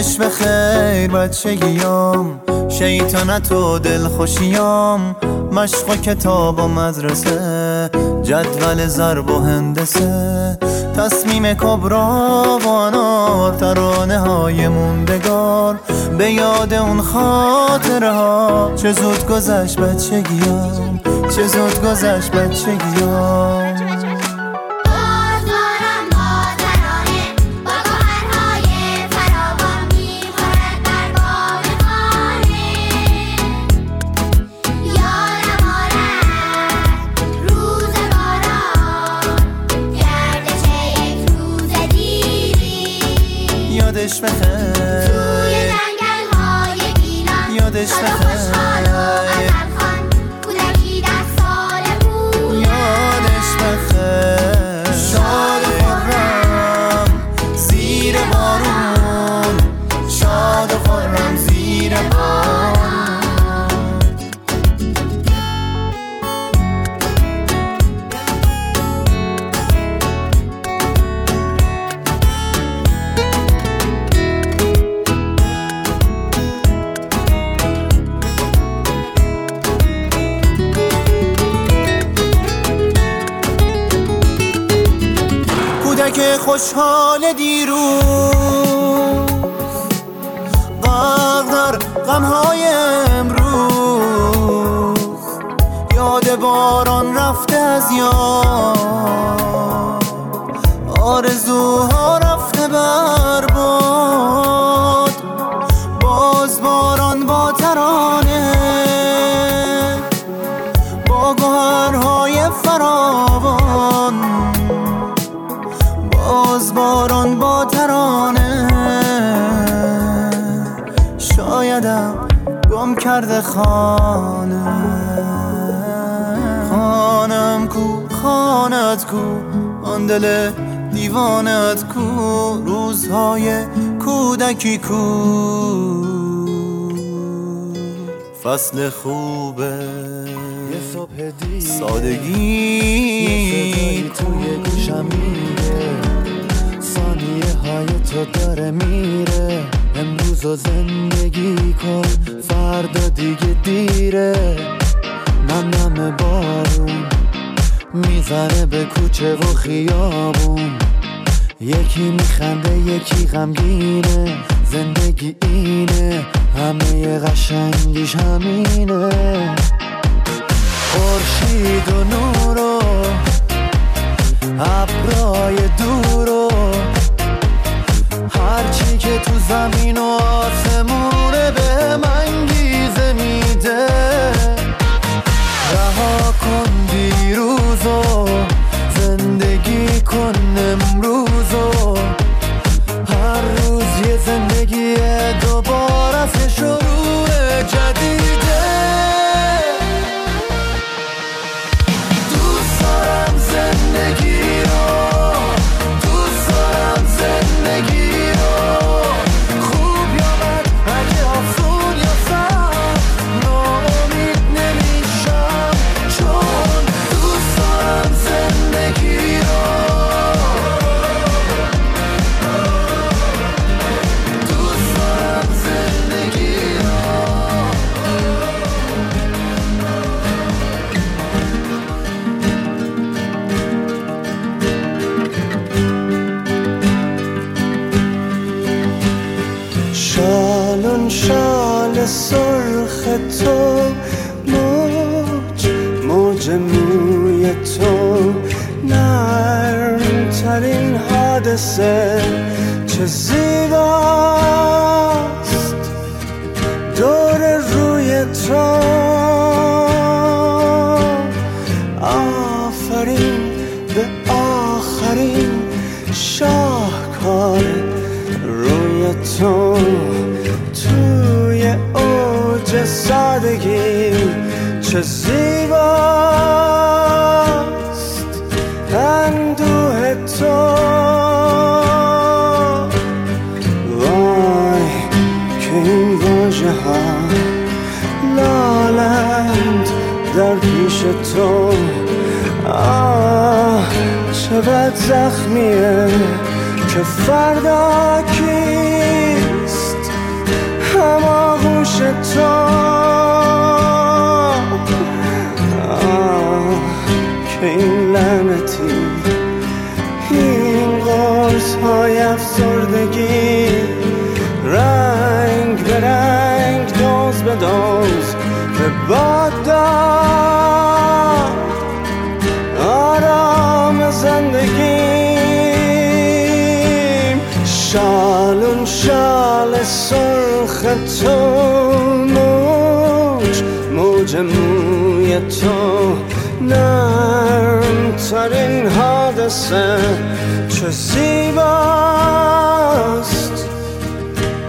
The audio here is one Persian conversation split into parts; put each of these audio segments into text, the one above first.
یادش به خیر بچگیام. شیطنت و دلخوشیام. مشق و کتاب و مدرسه جدول ضرب و هندسه. تصمیم کبرا و انار ترانه های موندگار. به یاد اون خاطره چه زود گذشت بچگیام. چه زود گذشت بچگیام. کودکی کو فصل خوبه. یه صبح دیر سادگی. توی گوشم میره. ثانیه های تو داره میره. امروز رو زندگی کن. فردا دیگه دیره. نم نم بارون. می‌زنه به کوچه و خیابون. یکی میخنده یکی غمگینه. زندگی اینه همه قشنگیش همینه. خورشید و نور و ابرای دور و هرچی که تو زمین و آسمونه به انگیزه میده. رها کن دیروز و حادثه چه زیباست زخمیه که فردا خیال سرخ تو موج موج موی تو نرم ترین حادثه چه زیباست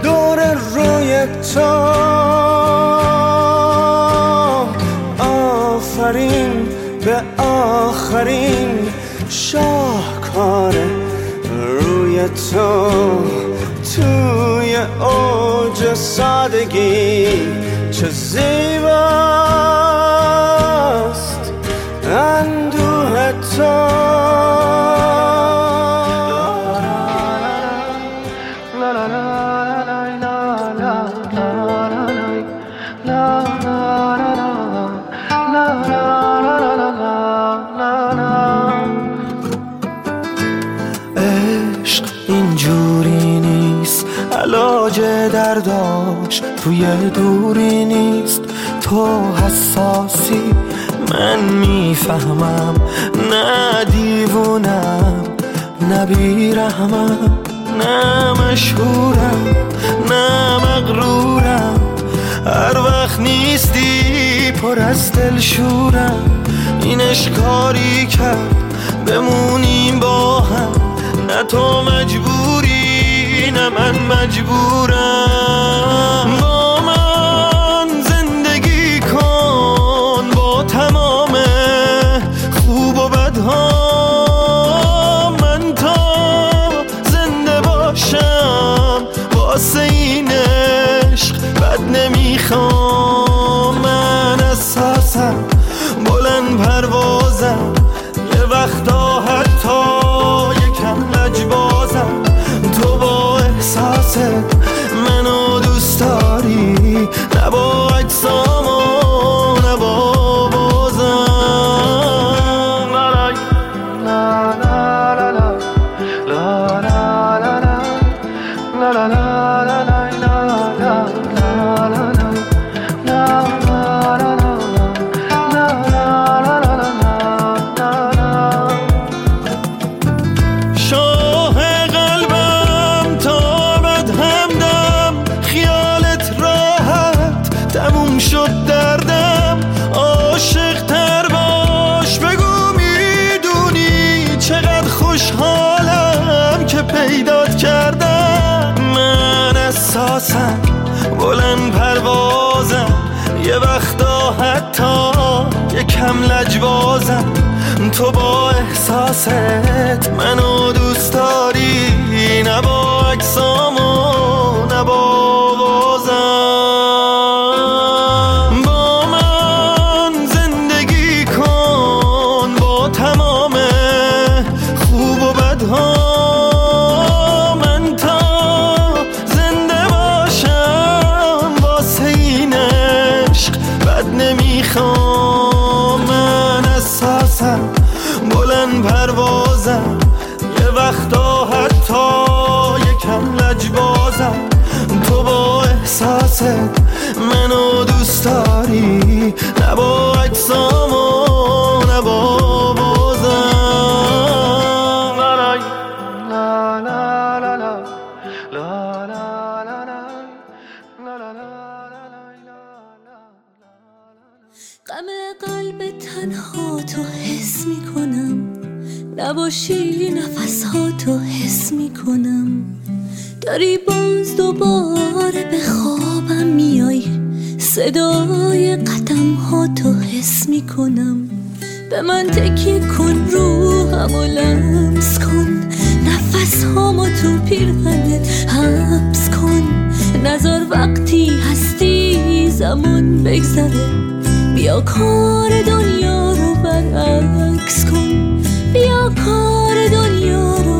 دور روی تو آفرین به آخرین شاهکار روی تو توی اوج سادگی چه زیباست. اندوه تو توی دوری نیست. تو حساسی من می‌فهمم. نه دیوونم نه بیرحمم نه مشهورم نه مغرورم. هر وقت نیستی پر از دلشورم این اشکاری کرد بمونیم با هم. نه تو مجبوری نه من مجبورم. می‌کنم. به من تکیه کن روحم و لمس کن. نفس هامو تو پیرهنت حبس کن. نظر وقتی هستی زمان بگذره. بیا کار دنیا رو برعکس کن. بیا کار دنیا رو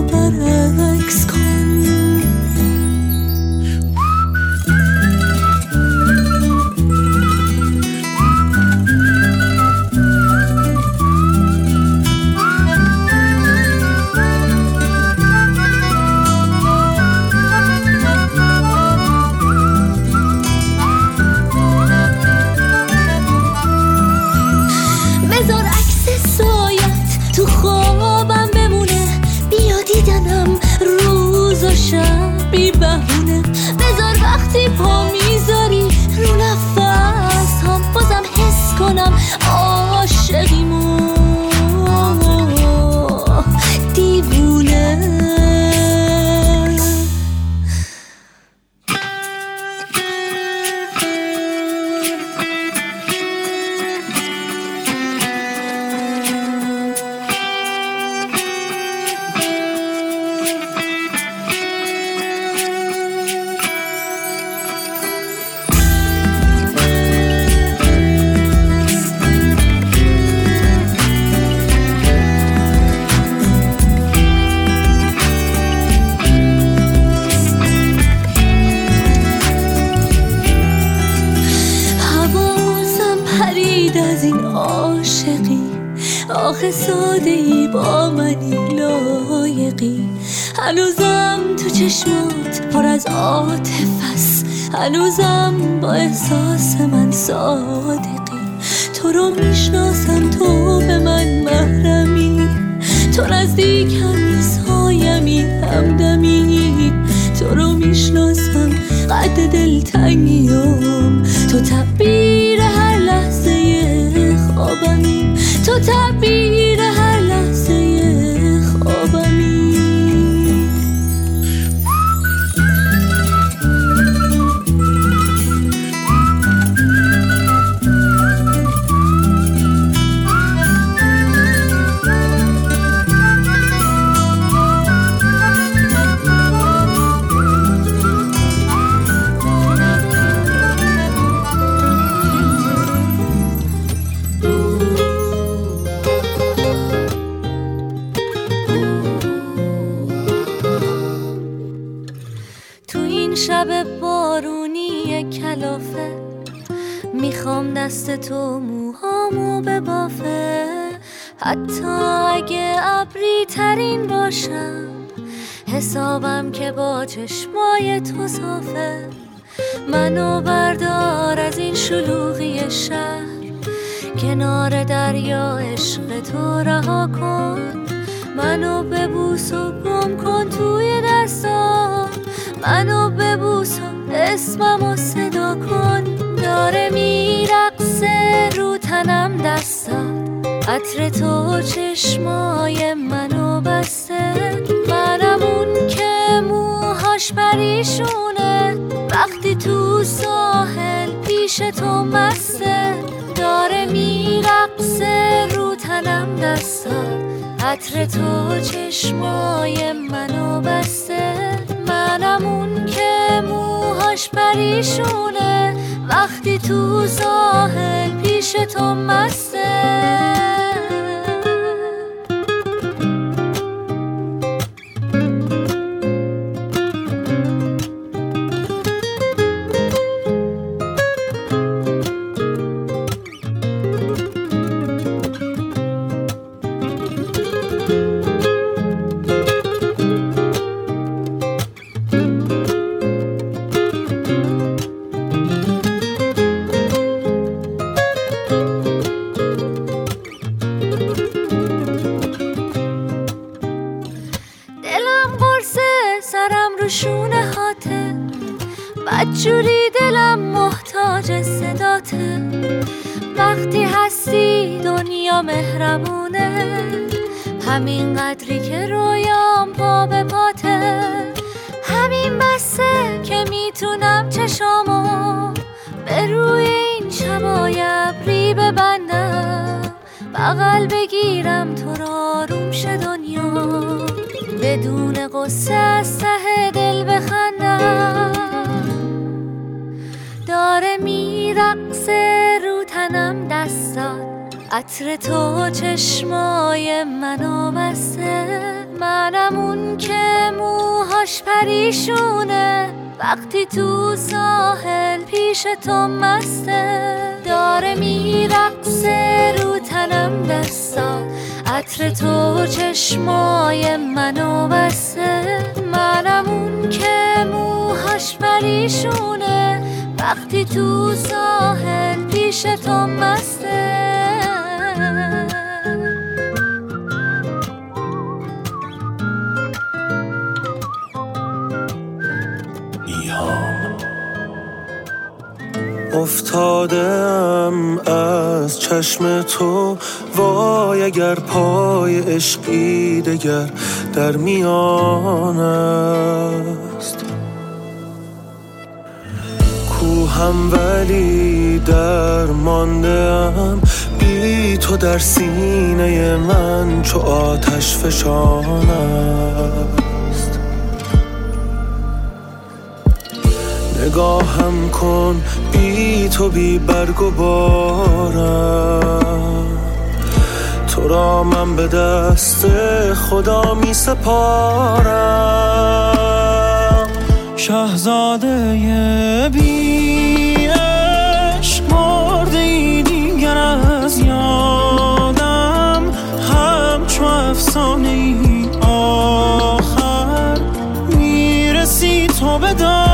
ساده ای با منی لایقی. هنوزم تو چشمات پر از عاطف است. هنوزم با احساس من صادقی. تو رو می‌شناسم تو به من محرمی. تو نزدیکمی سایمی همدمی تو رو می‌شناسم قد دلتنگیم تو لحظه خوابمی تو تعبیر می‌خوام دست تو موهامو ببافه. حتی اگه ابری ترین باشم حسابم که با چشمای تو صافه. منو بردار از این شلوغی شهر. کنار دریا عشق تو رها کن. منو ببوس و گم کن توی دستام. منو ببوس و اسممو صدا کن. داره میرقصه رو تنم دستات. عطر تو چشمای منو بسته. منم اون که موهاش پریشونه. وقتی تو ساحل پیش تو مسته داره میرقصه رو تنم دستات. عطر تو چشمای منو بسته. منم که موهاش پریشونه. وقتی تو ساحل پیش تو مسته. بدجوری دلم محتاج صداته وقتی هستی دنیا مهربونه. همین قدری که رویام پا به پاته. همین بسه که می‌تونم چشامو به روی این شبای ابری ببندم. بغل بگیرم تو را شه دنیا. بدون قصه از ته دل بخندم. داره میرقصه رو تنم دستات عطر تو چشمای منو بسته. منم اون که موهاش پریشونه. وقتی تو ساحل پیش تو مسته. داره میرقصه رو تنم دستات عطر تو چشمای منو بسته. منم اون که موهاش پریشونه. وقتی تو ساحل پیش تو مسته افتادم از چشم تو. وای اگر پای عشقی دگر در میان است. کوهم ولی در ماندم بی تو در سینه من چو آتش فشان است نگاهم کن بی تو بی برگ و بارم. تو را من به دست خدا می سپارم. شهزاده بی pardon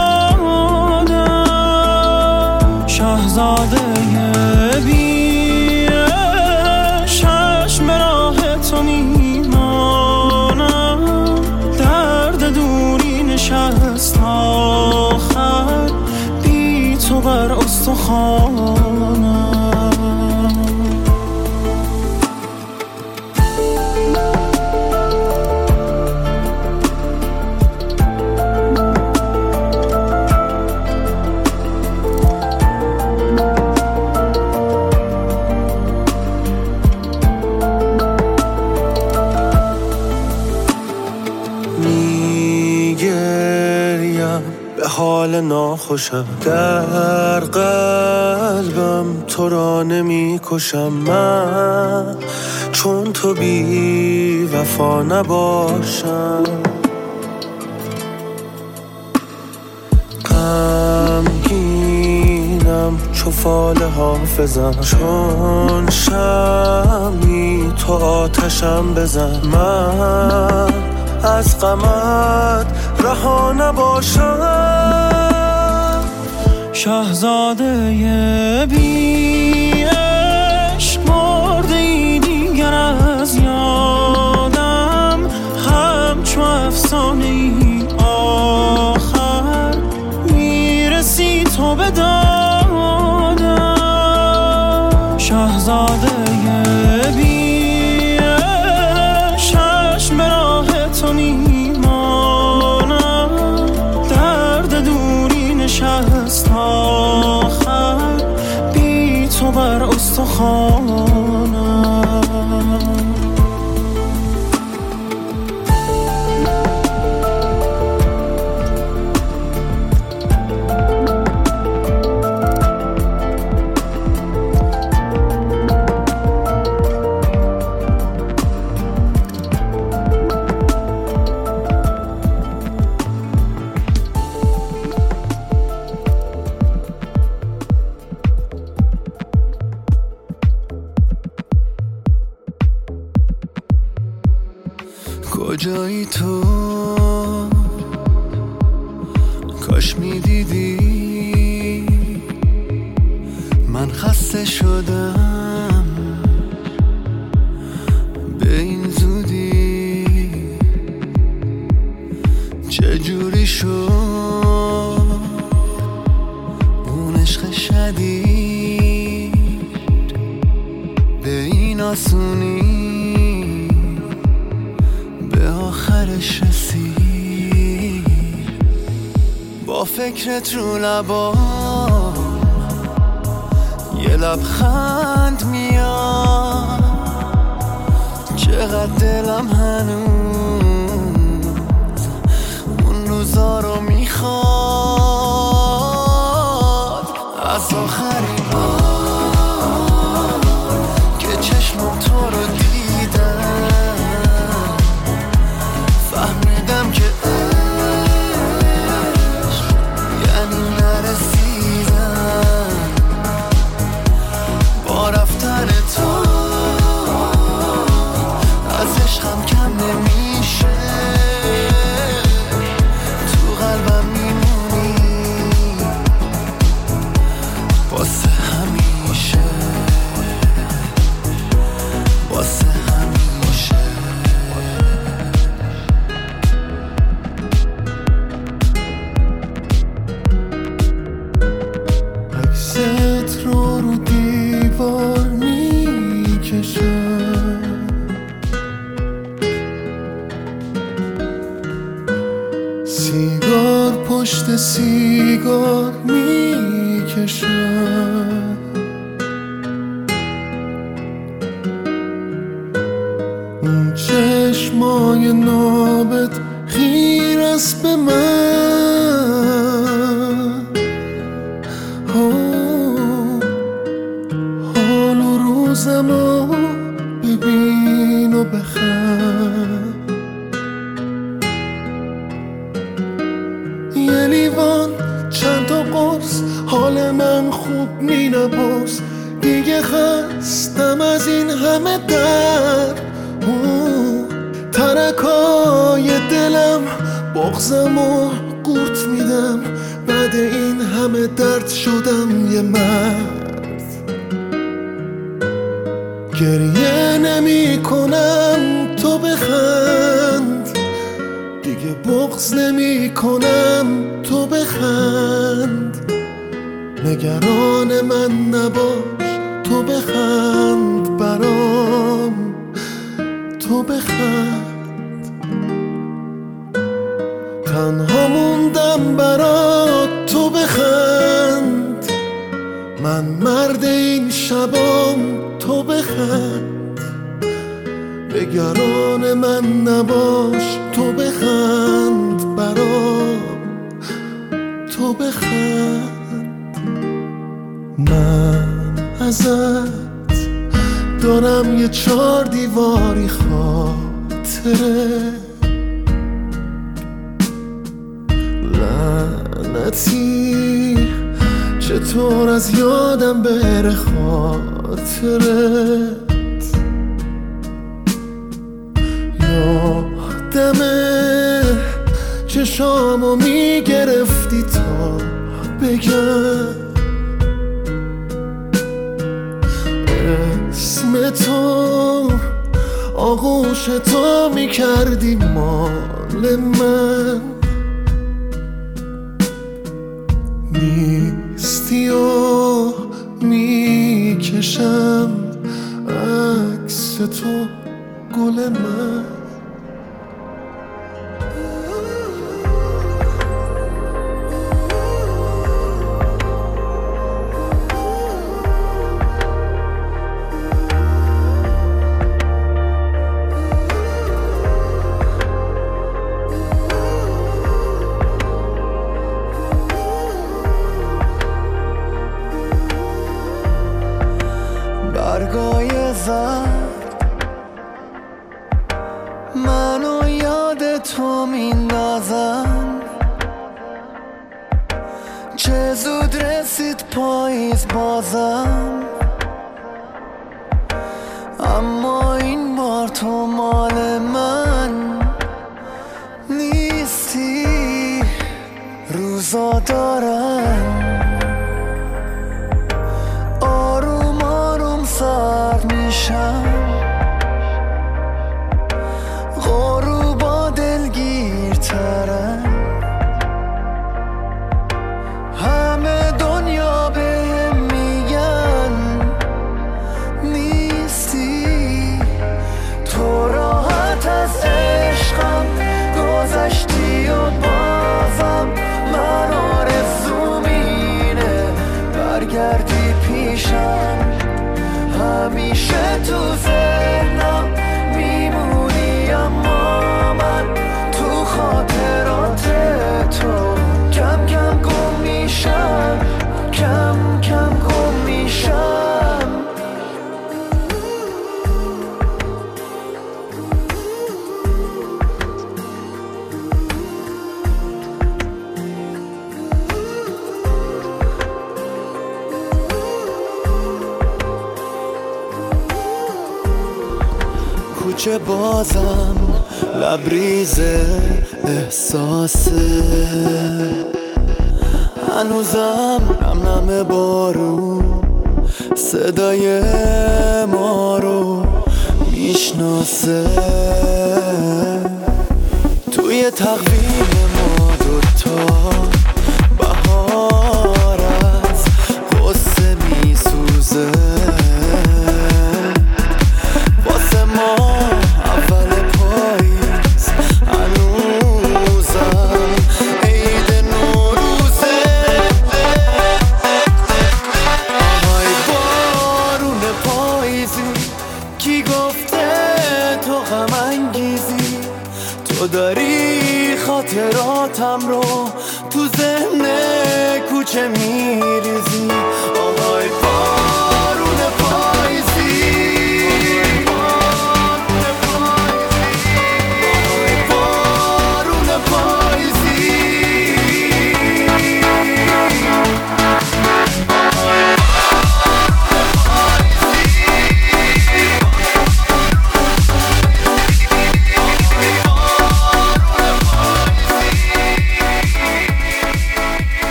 ناخوشم در قلبم تو را نمی کشم من چون تو بی وفا نباشم. غمگینم چو فال حافظم. چون شمی تو آتشم بزن. من از غمت رها نباشم. شهزاده بی با فکرت رو لبام. یه لبخند میاد چقدر دلم هنوز اون روزا رو می‌خواد. از آخرین remember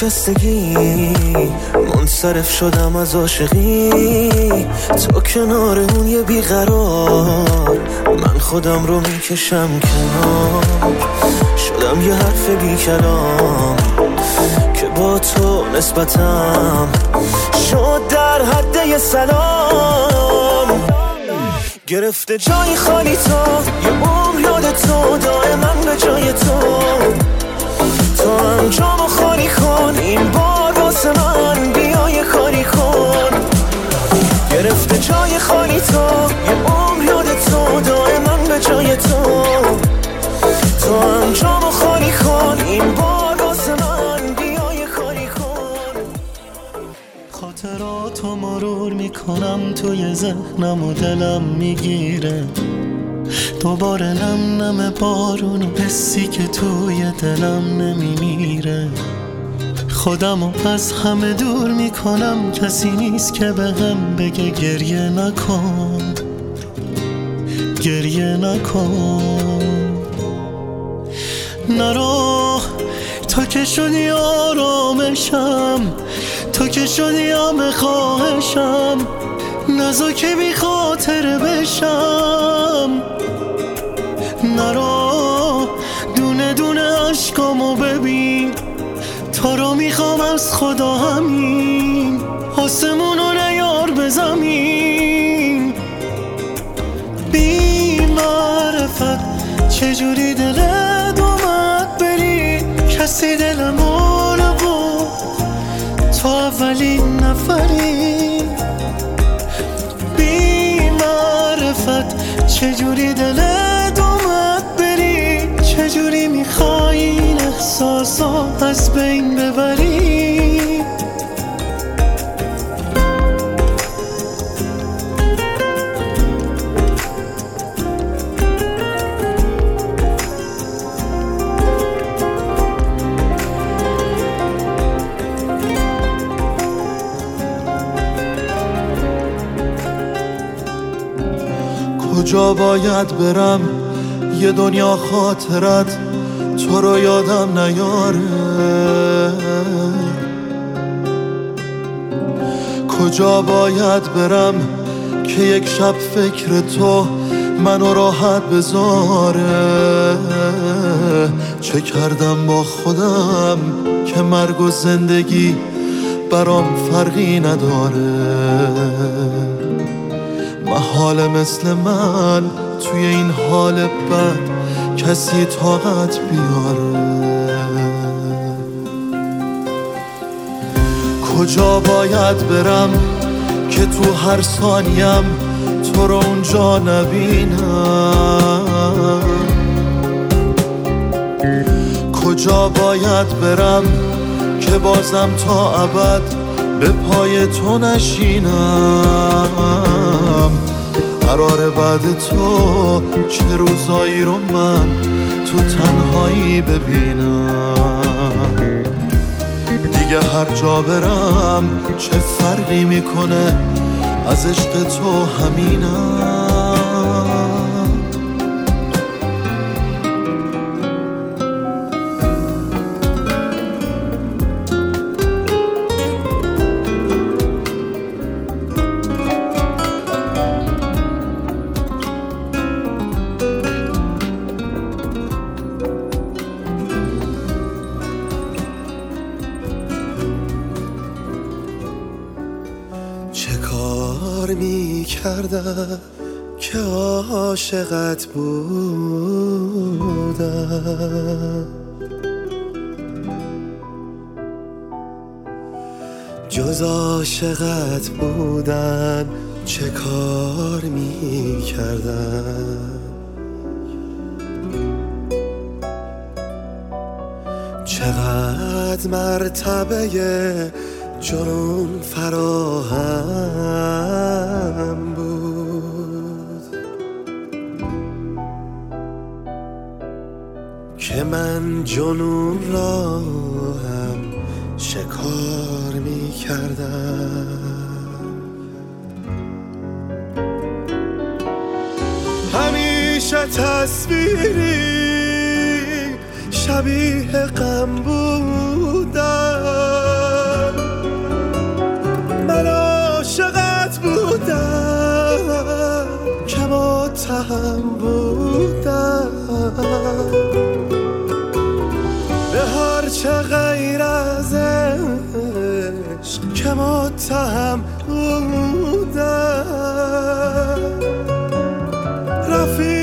شکستگی منصرف شدم از عاشقی. تو کنار اون یه بیقرار. من خودم رو می‌کشم کنار. شدم یه حرف بی کلام که با تو نسبتم شد در حد یه سلام. گرفته جای خالی تو یه عمر یاد تو دائما به جای تو. تو هم کن این بار واسه من بیا یه کاری کن. گرفته جای خالی تو یه عمر یاد تو دائما به جای تو. تو هم جامو خالی کن. این بار واسه من بیا یه کاری کن. خاطراتو مرور می‌کنم توی ذهنم و دلم می‌گیره. دوباره نم نم بارون و حسی که توی دلم نمیمیره. خودم از همه دور می‌کنم. کسی نیست که به هم بگه گریه نکن. گریه نکن. نرو تو که شدی آرامشم. تو که شدی همه خواهشم. نزا که بی خاطر بشم. نرو دونه دونه عشقامو ببین. تو رو می‌خوام از خدا همین. آسمون رو نیار به زمین. بی معرفت چجوری دلت اومد بری؟ کسی دلمو نبود. تو اولین نفری. بی معرفت چجوری دلت احساسا از بین ببری. کجا باید برم؟ یه دنیا خاطرت تو رو یادم نیاره. کجا باید برم که یک شب فکر تو منو راحت بذاره؟ چه کردم با خودم که مرگ و زندگی برام فرقی نداره؟ محال مثل من توی این حال بد کسی طاقت بیاره. کجا باید برم که تو هر ثانیم تو رو اونجا نبینم؟ کجا باید برم که بازم تا ابد به پای تو نشینم؟ قرار بعد تو چه روزایی رو من تو تنهایی ببینم؟ دیگه هر جا برم چه فرقی می‌کنه؟ از عشق تو همینم. عاشقت بودم. جز عاشقت بودن چه کار می کردن چقدر مرتبه جنون فراهم جنون را fotografia.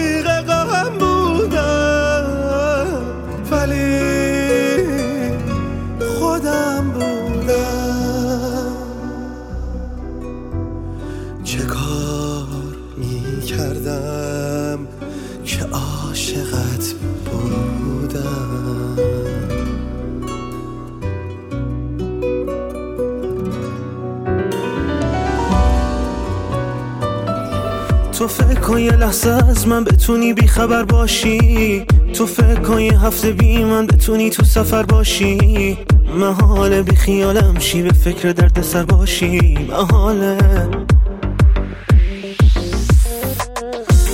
از من بتونی بی خبر باشی. تو فکر کن یه هفته بی من بتونی تو سفر باشی. محاله بی خیالم شی به فکر درد سر باشی. محاله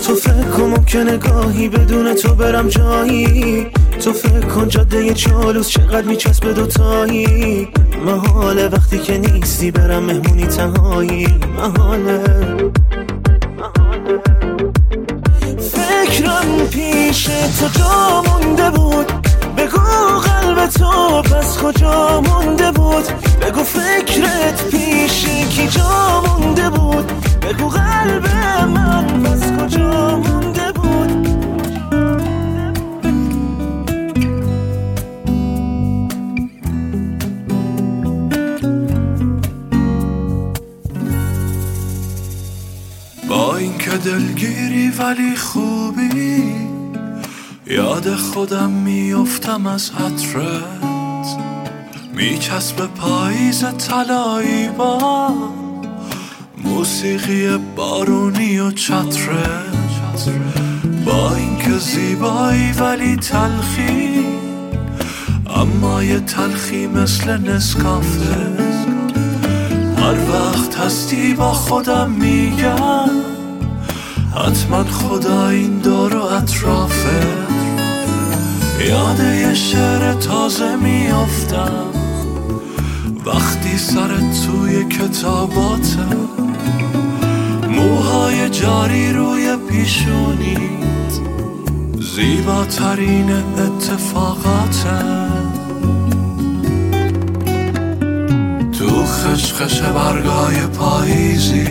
تو فکر کن ممکنه گاهی بدون تو برم جایی. تو فکر کن جاده چالوس چقدر میچسبه دوتایی محاله وقتی که نیستی برم مهمونی تنهایی. محاله تو جا مونده بود؟ بگو قلب تو پس کجا مونده بود؟ بگو فکرت پیش کی جا مونده بود؟ بگو قلب من پس کجا مونده بود؟ با اینکه دلگیری ولی خوبی یاد خودم میافتم از عطرت. میچسب پاییز طلایی با موسیقی بارونی و چترت. با اینکه زیبایی ولی تلخی اما یه تلخی مثل نسکافه. هر وقت هستی با خودم میگم حتما خدا این دور و اطرافه. یاد یه شعر تازه میافتم. وقتی سرت توی کتاباته موهای جاری روی پیشونیت زیباترین اتفاقاته تو خشخش برگای پاییزی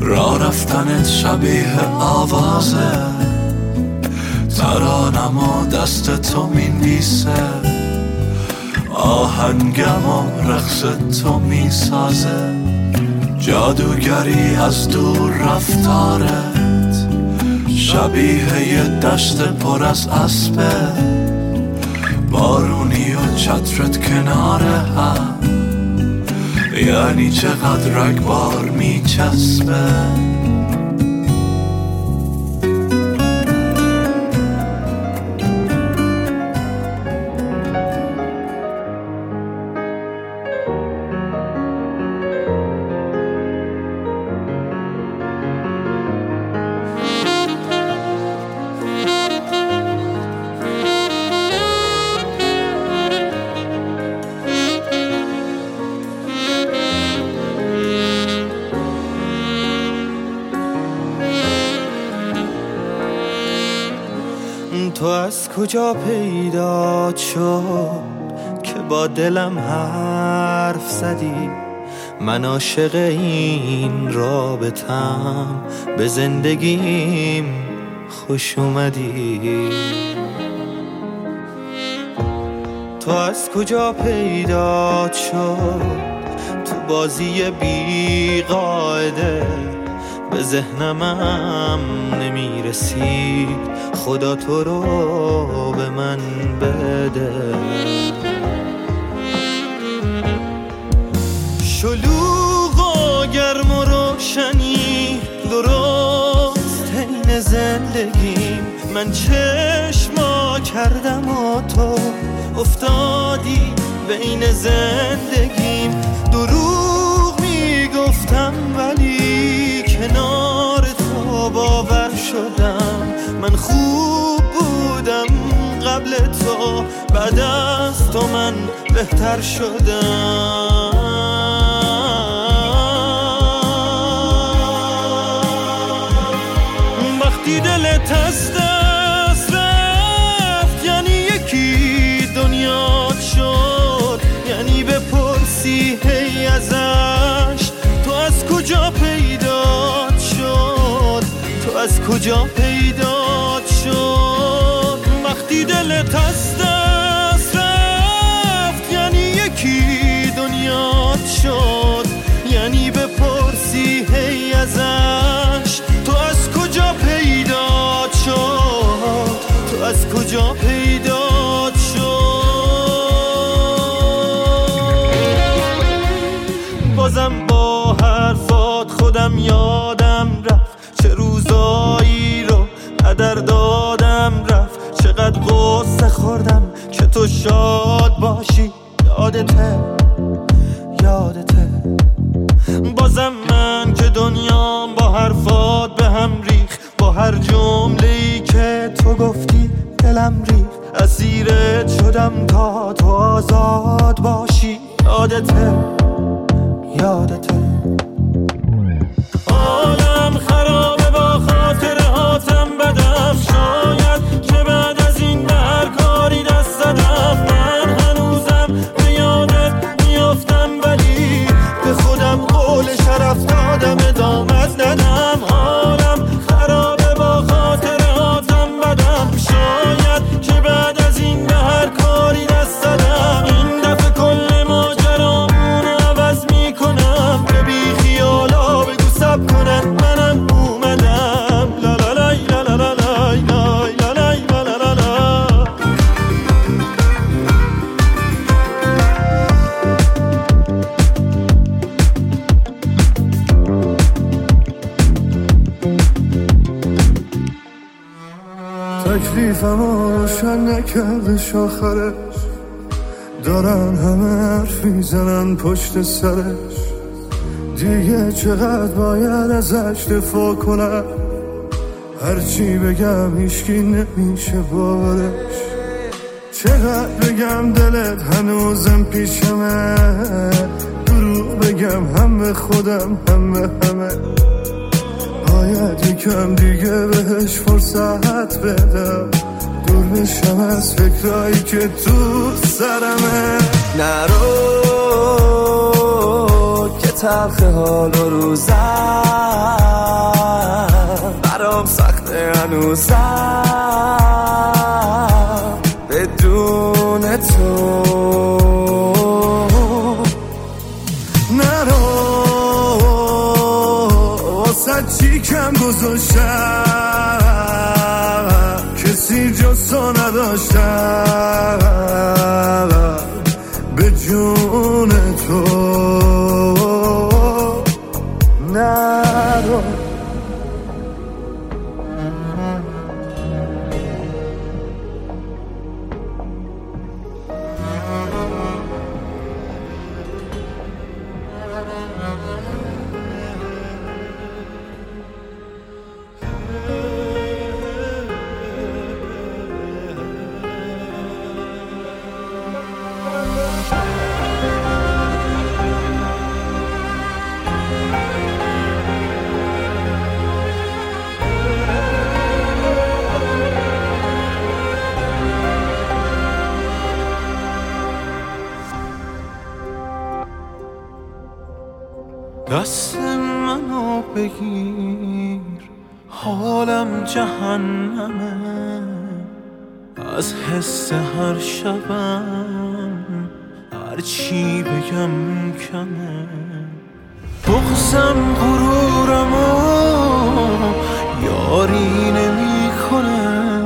را رفتنت شبیه آوازه. ترانم و دست تو می‌نویسه. آهنگم و رقص تو می‌سازه. جادوگری از دور رفتارت. شبیه یه دشت پر از اسبه. بارونی و چترت کنار هم یعنی چقدر رگبار میچسبه. کجا پیدا شد که با دلم حرف زدی؟ من عاشق این رابطم به زندگیم خوش اومدی. تو از کجا پیدا شد؟ تو بازی بی قاعده به ذهنمم نمی‌رسید خدا تو رو به من بده. شلوغ و گرم و روشنی درست حین زندگیم من چشما کردم و تو افتادی بین زندگیم دروغ می‌گفتم ولی کنار تو باور شدم. من خوب قبل تو بعد از تو من بهتر شدم. وقتی دلت از دست رفت یعنی یکی دنیا شد. یعنی بپرسی هی ازش تو از کجا پیدا شد؟ تو از کجا پیدا دلت از دست رفت. یعنی یکی دنیا شد. یعنی بپرسی هی ازش. تو از کجا پیدا شد؟ تو از کجا پیدا شد؟ بازم با حرفات خودم یادم شاد باشی یادته یادته. بازم من که دنیام با حرفات به هم ریخ با هر جمله ای که تو گفتی دلم ریخ اسیرت شدم تا تو آزاد باشی. آخرش دارن همه حرف می‌زنن پشت سرش. دیگه چقدر باید ازش دفاع کنم؟ هرچی بگم هیچکی نمیشه باورش. چقدر بگم دلت هنوزم پیشمه؟ دروغ بگم هم به خودم هم به همه. باید یکم دیگه بهش فرصت بدم. دور بشم از فکرایی که تو سرمه. نرو که تلخ حال و روزم. برام سخته هنوزم. بدون تو. نرو. واسه چی کم گذاشتم؟ تو نداشتم. حس هر شبم. هرچی بگم کمه. بغزم غرورم و یاری نمی‌کنه.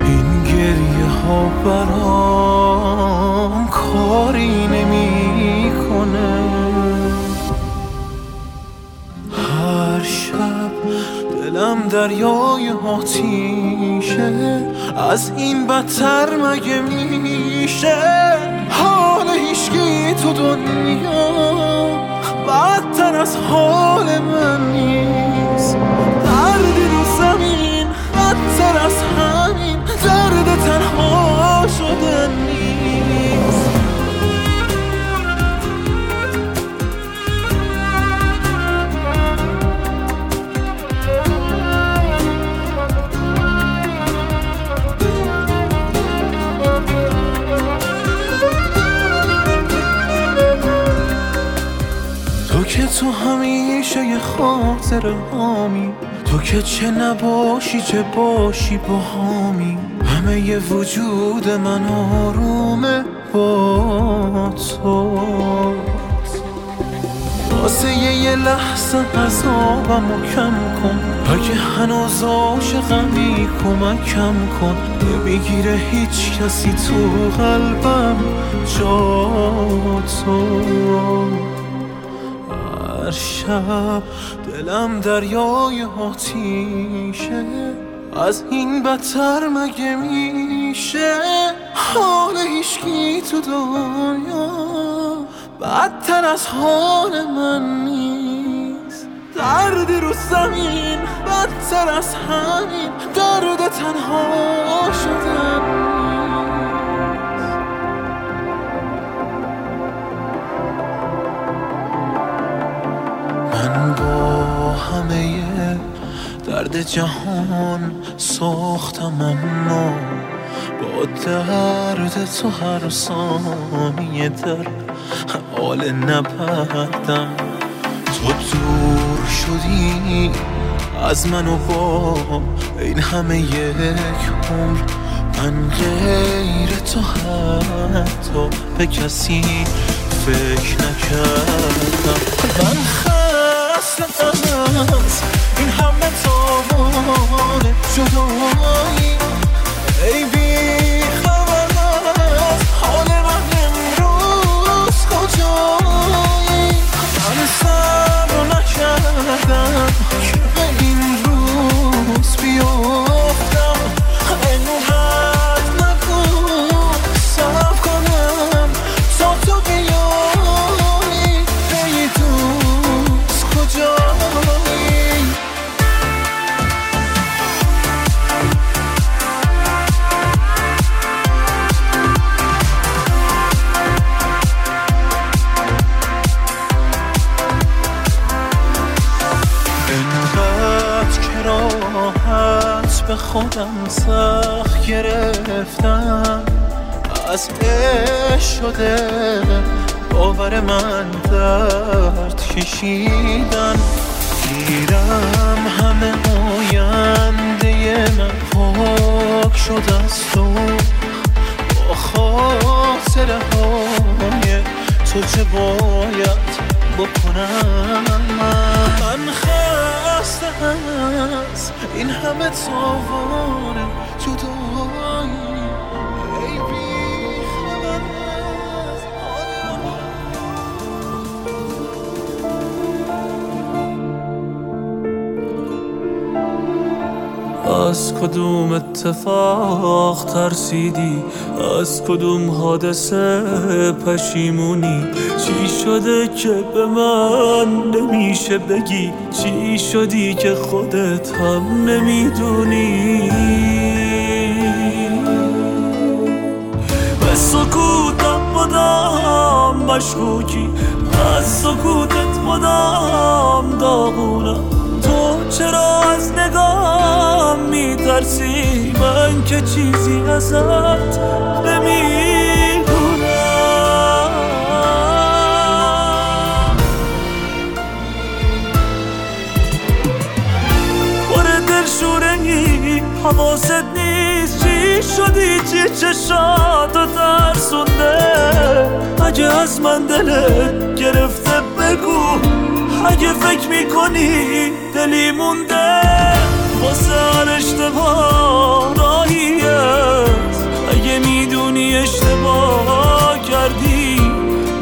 این گریه ها برام کاری نمی‌کنه. هر شب دلم دریای آتیشه. از این بدتر مگه میشه؟ حال هیچکی تو دنیا بدتر از حال من نیست. دردی رو زمین بدتر از همین. درد تنها تو همیشه یه خاطر هامی. تو که چه نباشی چه باشی با هامی. همه یه وجود من آرومه با تو. واسه یه, لحظه عذابم و کم کن. اگه هنوز عاشقمی کمکم کن. نمی‌گیره هیچ کسی تو قلبم جا تو. هر شب دلم دریای آتیشه. از این بدتر مگه میشه؟ حال هیچکی تو دنیا بدتر از حال من نیست. دردی رو زمین بدتر از همین. درد تنها شدن. جهان ساختم اما با درد تو هر ثانیه در حال نبردم. تو دور شدی از من و با این همه یک عمر من غیر تو حتی به کسی فکر نکردم. من خسته از این همه تاوان جدایی ای بی خبر از حال من امروز کجایی؟ من صبر نکردم. اتفاق ترسیدی؟ از کدوم حادثه پشیمونی؟ چی شده که به من نمیشه بگی؟ چی شدی که خودت هم نمی‌دونی؟ به سکوتم مدام مشکوکی از سکوتت مدام داغونم. چرا از نگاه میترسی؟ من که چیزی ازت نمی‌دونم. پر دل شورنگی حواست نیست چی شدی چی چشاتو ترسونده. اگه از من دلت گرفته بگو اگه فکر می‌کنی دلی مونده واسه هر اشتباه راهی اگه می‌دونی اشتباه کردی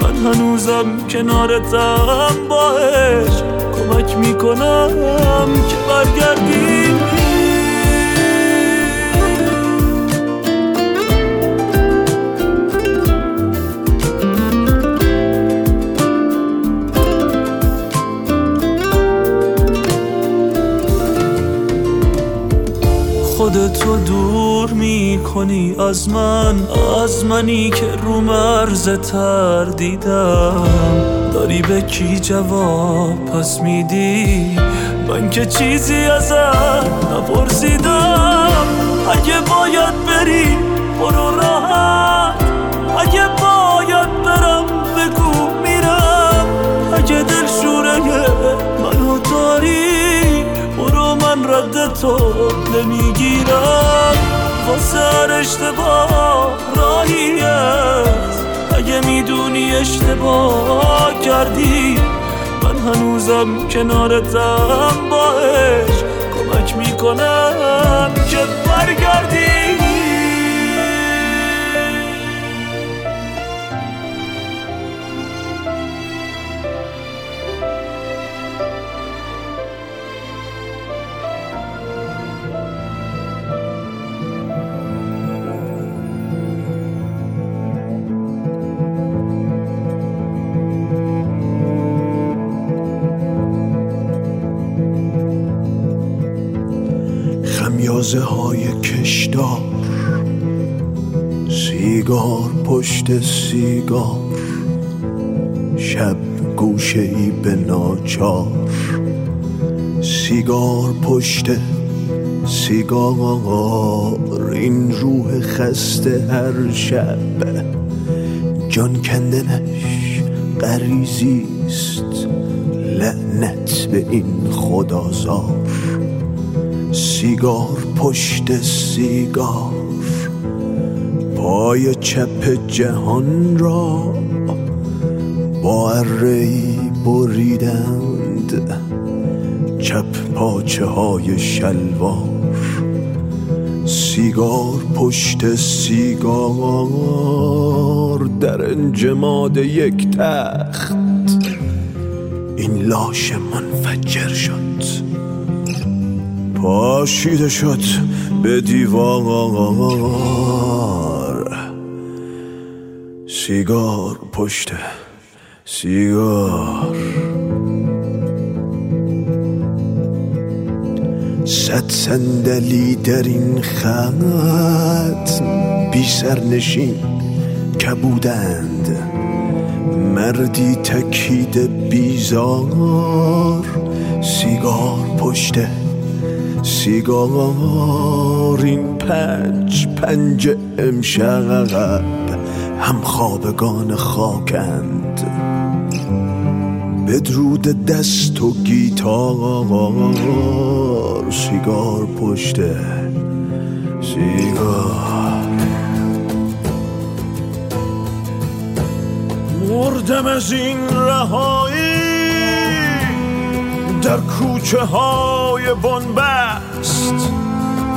من هنوزم کنارتم با عشق کمک می‌کنم که برگردی. خودتو دور می‌کنی از من از منی که رو مرز تردیدم داری به کی جواب پس میدی؟ من که چیزی ازت نپرسیدم. اگه باید بری برو راحت. اگه باید رد تو نمی‌گیرم. واسه اشتباه راهی است. اگه می‌دونی اشتباه کردی من هنوزم کنارتم با عشق کمک می‌کنم که برگردی. خمیازه های کشدار سیگار پشت سیگار. شب گوشه ای به ناچار. سیگار پشت سیگار. این روح خسته هر شب. جان کندنش غریزیست لعنت به این خدازار. سیگار پشت سیگار. پای چپ جهان را با ارهی بریدند. چپ پاچه های شلوار. سیگار پشت سیگار. در انجماد یک تخت. این لاش منفجر شد. پاشیده شد به دیوار سیگار پشت سیگار. صد صندلی در این خط بی سرنشین کبودند. مردی تکید بیزار سیگار پشت سیگار این پنج پنج امشب هم خوابگان خاکند. بدرود دست و گیتار سیگار پشت سیگار. مردم از این رهایی در کوچه های بنبست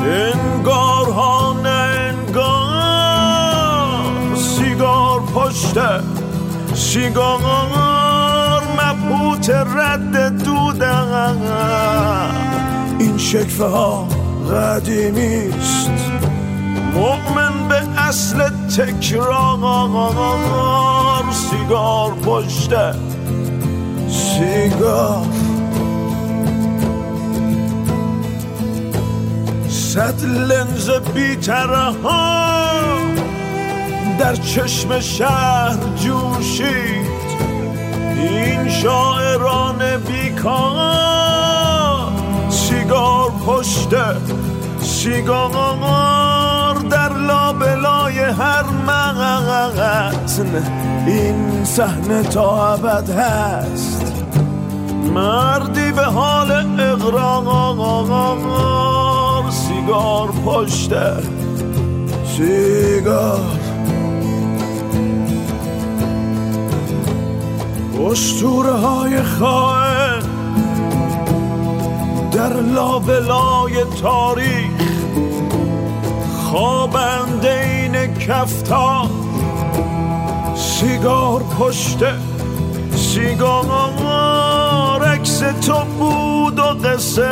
انگار ها نه انگار سیگار پشت سیگار مبهوت رد دودم این شکفه ها قدیمیست مؤمن به اصل تکرار سیگار پشت سیگار صد لنز بیتره ها. در چشم شهر جوشید این شاعران بیکار. سیگار پشت سیگار در لابلای هر مغزن این صحنه تا ابد هست. مردی به حال اقرار. سیگار پشت سیگار. اسطوره های خواهد در لابلای تاریخ خوابند این کفتا سیگار پشت سیگار عکس تو بود. قصه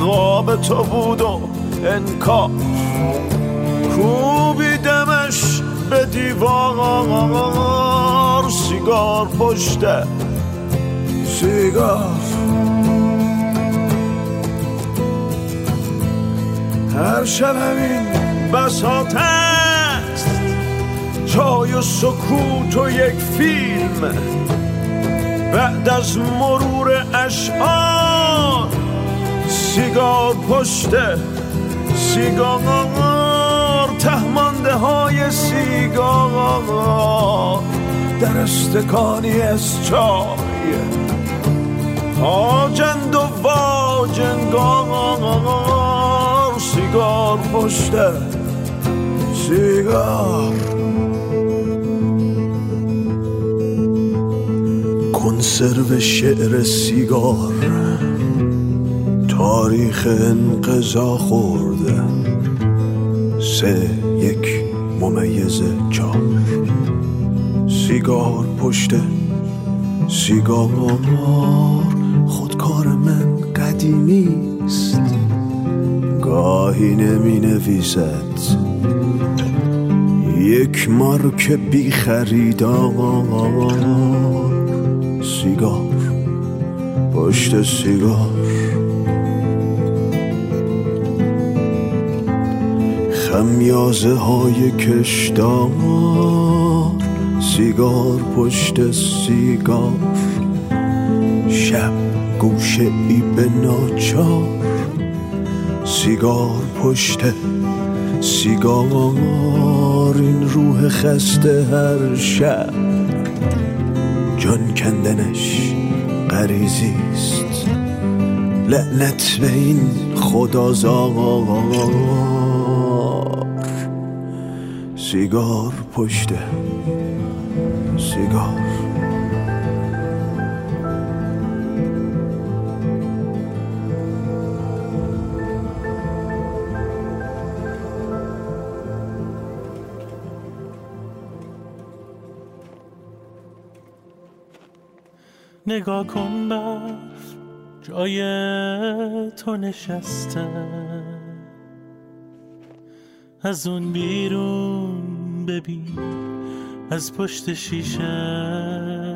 قاب تو بود و انکار. کوبیدمش به دیوار. سیگار پشت. سیگار. هر شب همین بساط است جای و سکوت و یک فیلم. بعد از مرور اشعار سیگار پشت سیگار تهمانده های سیگار در استکانی از چای آجند و واجنگار سیگار پشت سیگار. کنسرو شعر سیگار. تاریخ انقضا خورده. سه یک ممیز چار. سیگار پشت سیگار خودکار من قدیمی است. گاهی نمی نویسد یک مارک بی خریدار سیگار پشت سیگار. خمیازه های کشدار سیگار پشت سیگار. شب گوشه ای به ناچار سیگار پشت سیگار. این روح خسته هر شب. جان کندنش غریزی است. لعنت به این خدازار. سیگار پشت سیگار. نگاه کن برف جای تو نشسته از اون بیرون ببین از پشت شیشه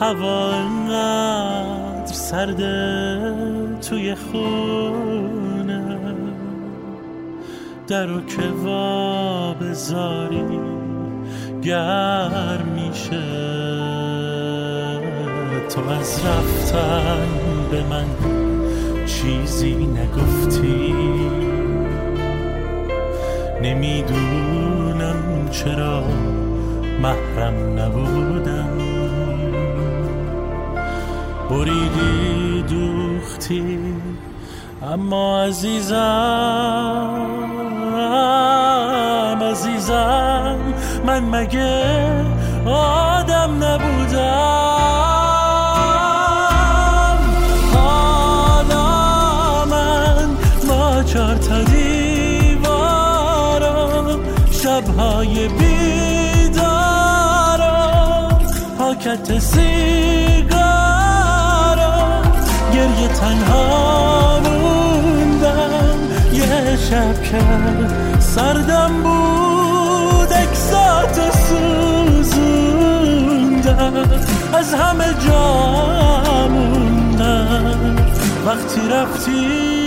هوا انقدر سرده توی خونه. در و که وا بذاری گرم میشه. تو از رفتن به من چیزی نگفتی. نمی‌دونم چرا محرم نبودم. بریدی دوختی اما عزیزم عزیزم من مگه آدم نبودم؟ سردم بود اکسات سوزوندم از همه جا موندم وقتی رفتی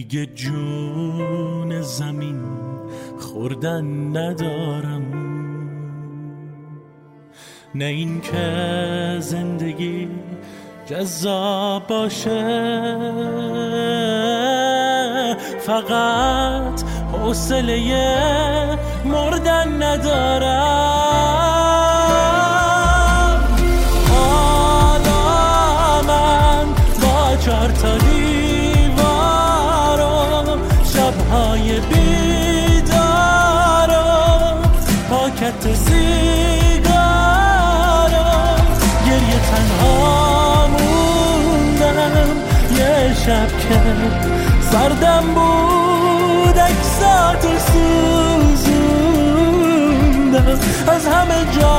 دیگه جون زمین خوردن ندارم. نه این که زندگی جذاب باشه فقط حوصله مردن ندارم. سردم بود اکساتو سوزوندم. از همه جا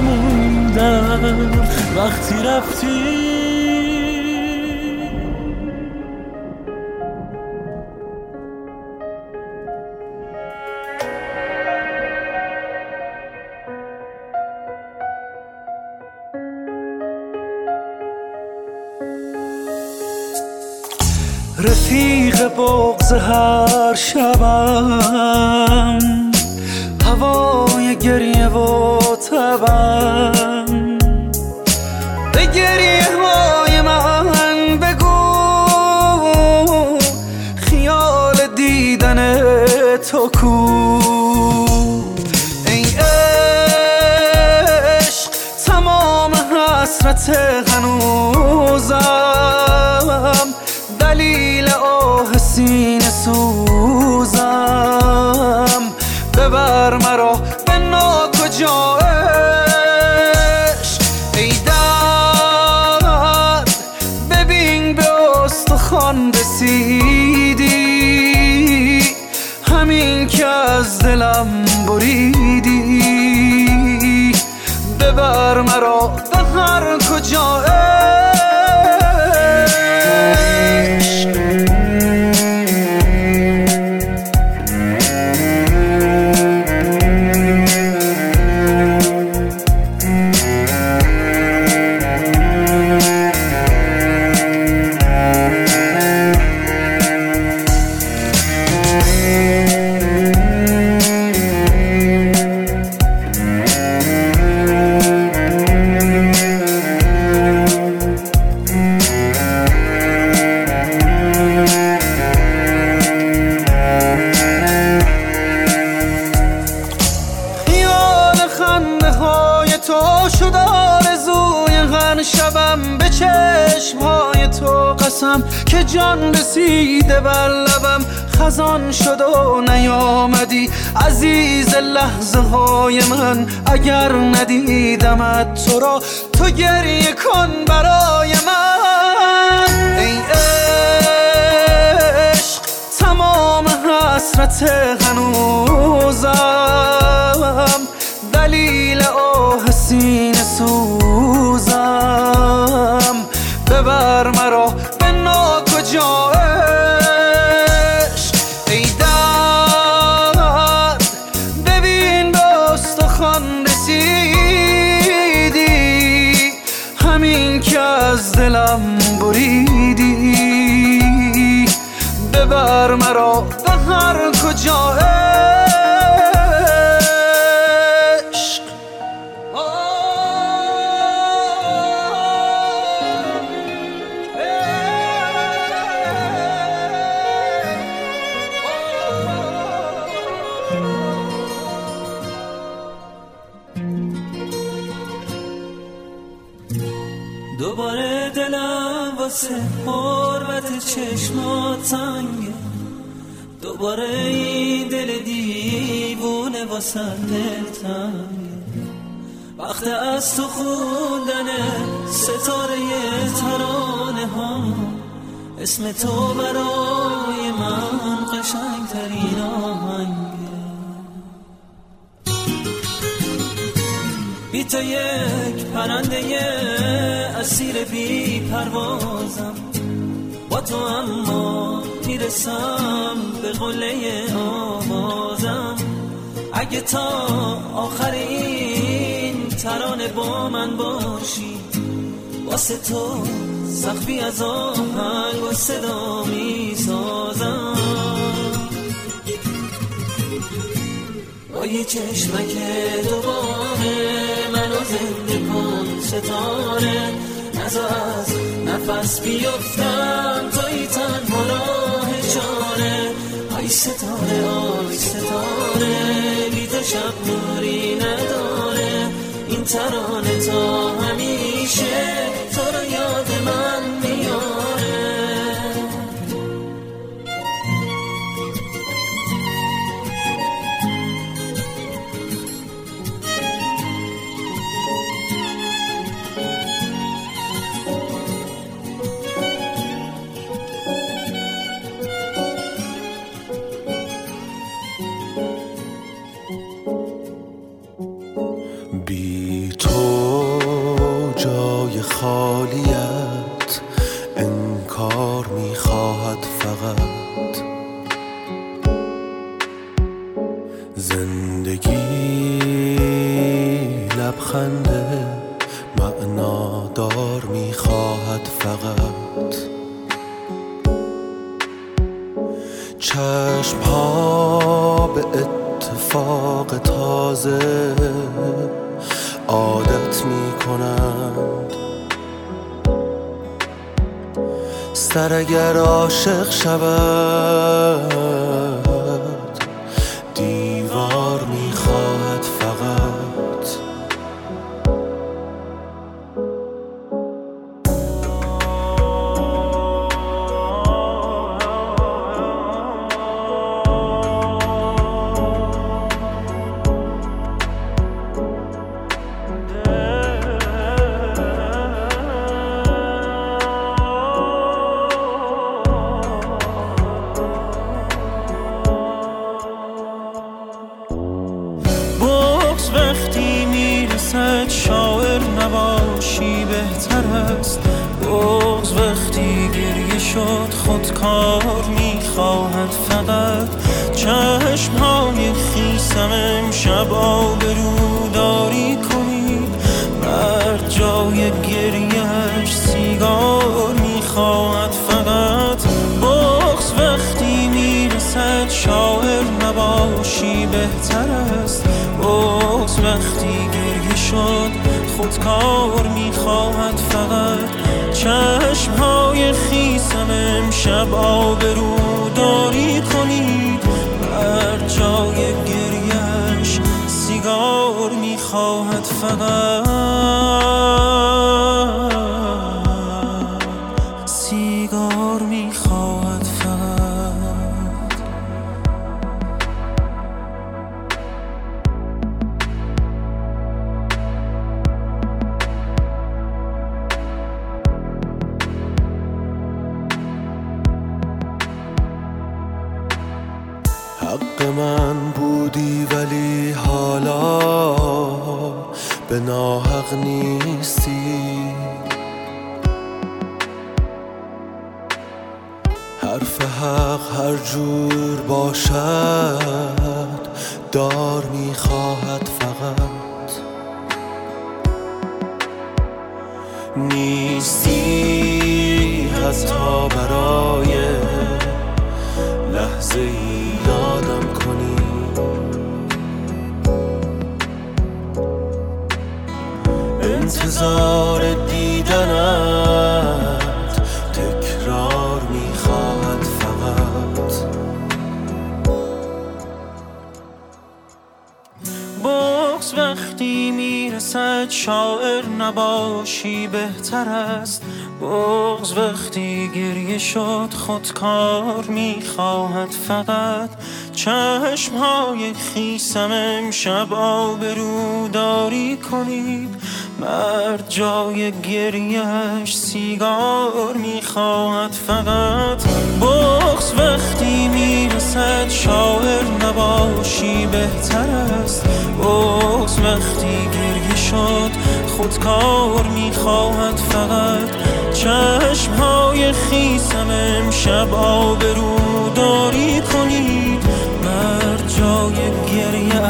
موندم. وقتی رفتی بغز هر شبم. هوای گریه و تبم. به گریه های من بگو. خیال دیدن تو کو. ای عشق تمام حسرت استخوان رسیدی همین که از دلم بریدی. ببر مرا های من اگر ندیدمت تو را تو گریه کن برای من. ای عشق تمام حسرت هنوزم. دلیل آه سینه سوزم از تو خوندن ستاره ترانه ها. اسم تو برای من قشنگ ترین آهنگه. بی تو یک پرنده اسیر بی پروازم. با تو اما می‌رسم به قله آوازم. اگه تا آخر این ترانه با من باشی. واسه تو سخفی از آهنگ و صدا می سازم با یه چشمک دوباره منو زنده کن ستاره. نزا از نفس بیفتم توی تنها راه چاره. آی ستاره آی ستاره بی تو شب نوری نداره. ترانه تا همیشه. تازه عادت می کنند سر اگر عاشق شود می‌خواهد فقط خودکار می‌خواهد فقط چشم های خیسم امشب آبروداری کنید. مرد جای گریش سیگار می‌خواهد فقط بغز وقتی می‌رسد شاعر نباشی بهتر است. بغز وقتی گریه شد خودکار می‌خواهد فقط چشم های خیسم امشب داری کنید مرد جای گریه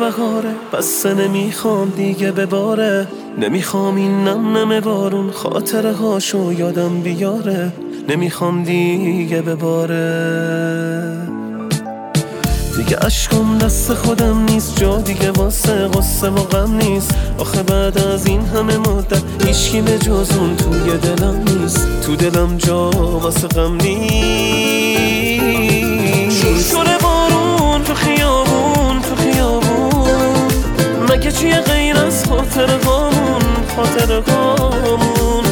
بهاره بس نمی‌خوام دیگه بباره نمی‌خوام این نم نم بارون خاطره هاشو یادم بیاره. نمی‌خوام دیگه بباره دیگه اشکم دست خودم نیست جا دیگه واسه غصه و غم نیست. آخه بعد از این همه مدت هیچکی به جز اون توی دلم نیست. تو دلم جا واسه غم نیست. شور بارون تو خیابون مگه چیه غیر از خاطر هامون خاطر هامون.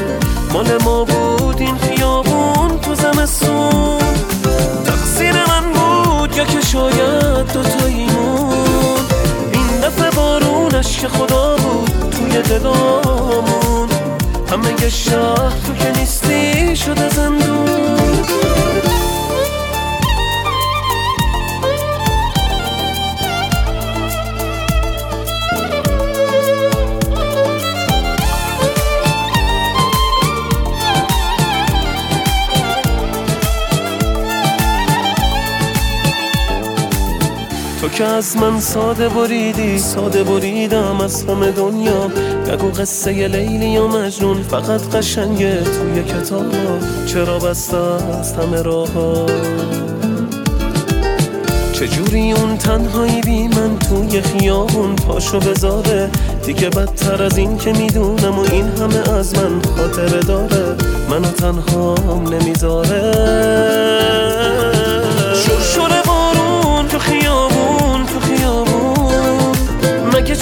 مال ما بود این خیابون تو زمستون. تقصیر من بود یا که شاید دوتاییمون. این دفعه بارونش که خدا بود توی دلامون. همه شهر تو که نیستی شده زندون. که از من ساده بریدی ساده بریدم از همه دنیا. نگو قصه لیلی یا مجنون فقط قشنگه توی کتاب چرا بسته است همه راه چجوری اون تنهایی بی من توی خیابون پاشو بذاره؟ دیگه بدتر از این که می‌دونم و این همه از من خاطره داره. منو تنهام نمی‌ذاره.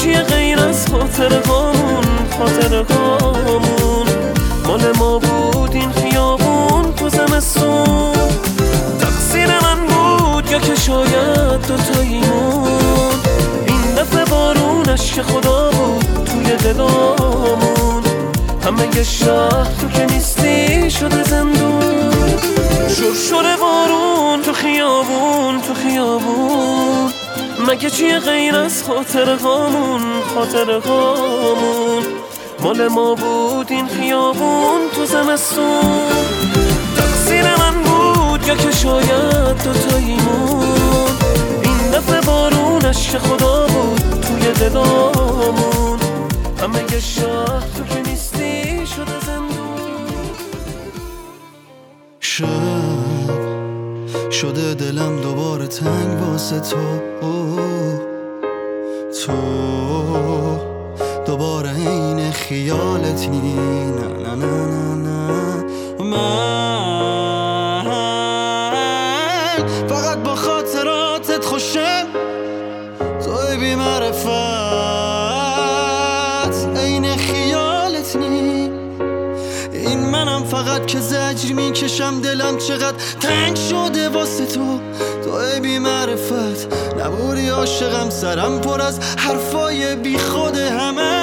چیه غیر از خاطر هامون خاطر هامون مال ما بود این خیابون تو زمستون. تقصیر من بود یا که شاید دوتاییمون این دفعه بارونش که خدا بود توی دلامون. همه شهر تو که نیستی شده زندون. شور شور بارون تو خیابون تو خیابون. مگه چیه غیر از خاطر هامون خاطر هامون. مال ما بود این خیابون تو زمستون. تقصیر من بود یا که شاید دوتاییمون. این دفعه بارونش خدا بود توی دلامون. همه شهر تو که شده دلم دوباره تنگ واسه تو. تو دوباره این خیالتی نه نه نه نه نه. من فقط با خاطراتت خوشم. توی بی منم فقط که زجر می‌کشم دلم چقدر تنگ شده واسه تو. تو بی معرفت نبودی عاشقم سرم پر از حرفای بی خود همش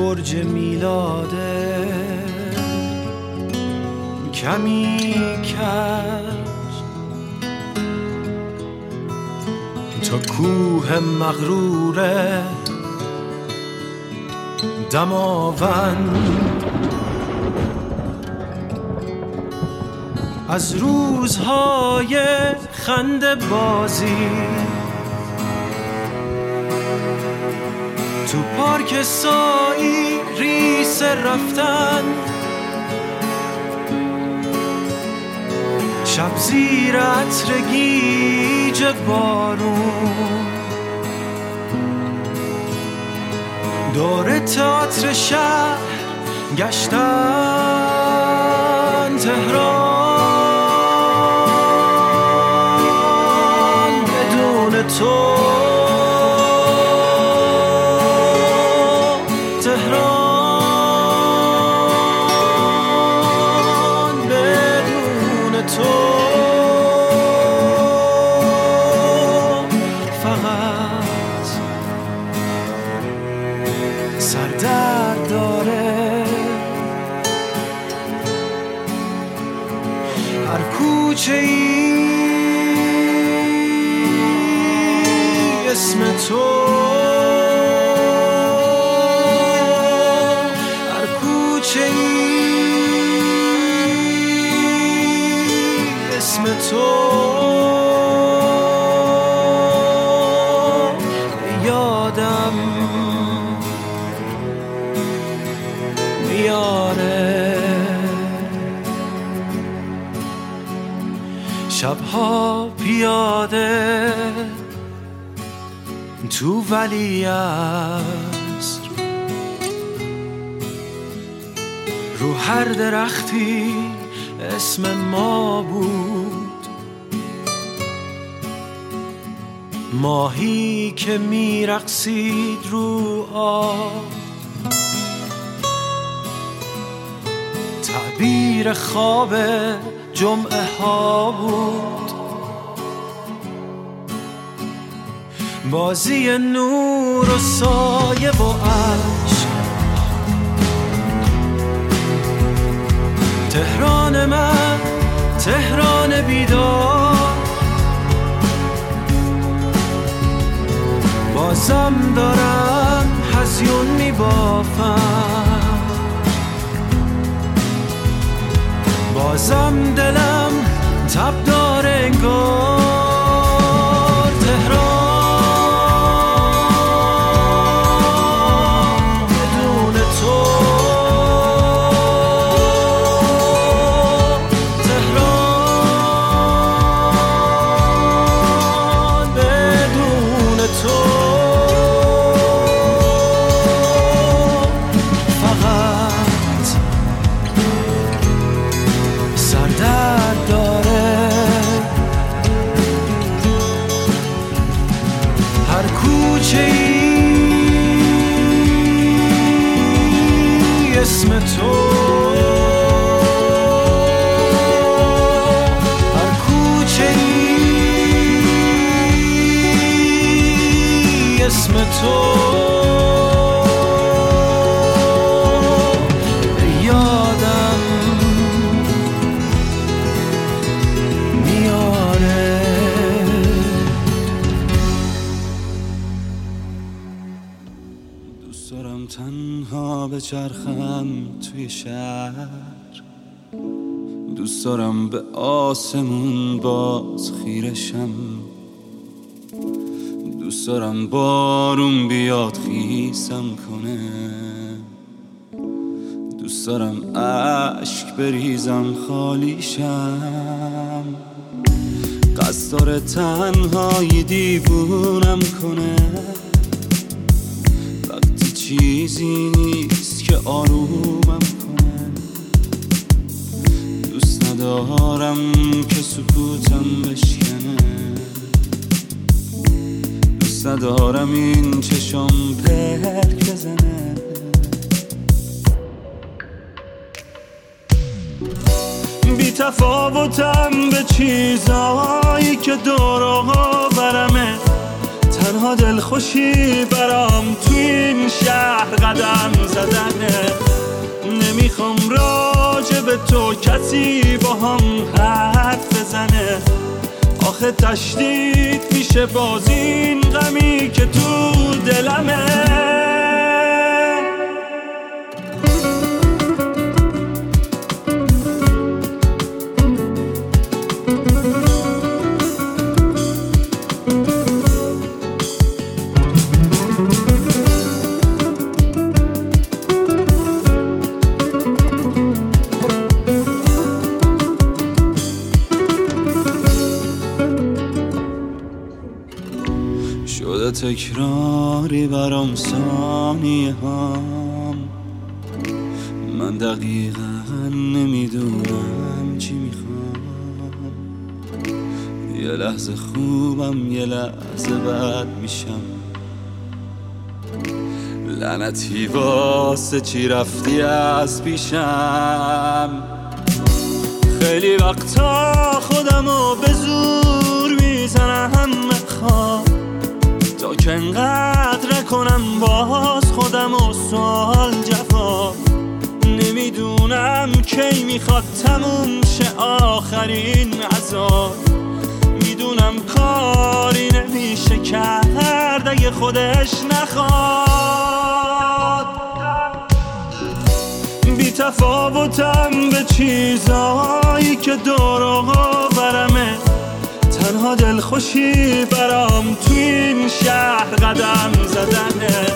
برج میلاده. کمی کرد تا کوه مغروره. دماوند از روزهای خنده بازی. تو پارک سایی ریس رفتن. شب زیر عطر گیج بارون. دور تئاتر شهر گشتن تهران. ولی است. رو هر درختی اسم ما بود. ماهی که میرقصید رو آب. تعبیر خواب جمعه ها بود. بازی نور و سایه و عشق. تهران من تهران بیدار. بازم دارم هزیون میبافم. بازم دلم تب داره انگار. دارم بارون بیاد خیسم کنه. دوست دارم اشک بریزم خالیشم. قصد داره تنهایی دیوونم کنه. وقتی چیزی نیست که آرومم کنه. دوست ندارم که سکوتم بشکنه دوست ندارم این چشم پرک بزنه بی تفاوتم به چیزایی که دور برمه تنها دلخوشی برام تو این شهر قدم زدنه. نمی‌خوام راجع به تو کسی با هم حرف بزنه. آخه تشدید میشه باز این غمی که تو دلمه. تکراری برام ثانیه هم. من دقیقا نمی‌دونم چی می‌خوام. یه لحظه خوبم یه لحظه بد میشم. لعنتی واسه چی رفتی از پیشم؟ خیلی وقتا خودمو به زور می‌زنم تا که انقدر کنم باز خودم و سوال جواب نمی‌دونم کی می‌خواد تموم شه آخرین عذاب می‌دونم کاری نمیشه کرد اگه خودش نخواد. بی تفاوتم به چیزایی که دور برمه. تنها دلخوشی برام تو این شهر قدم زدنه.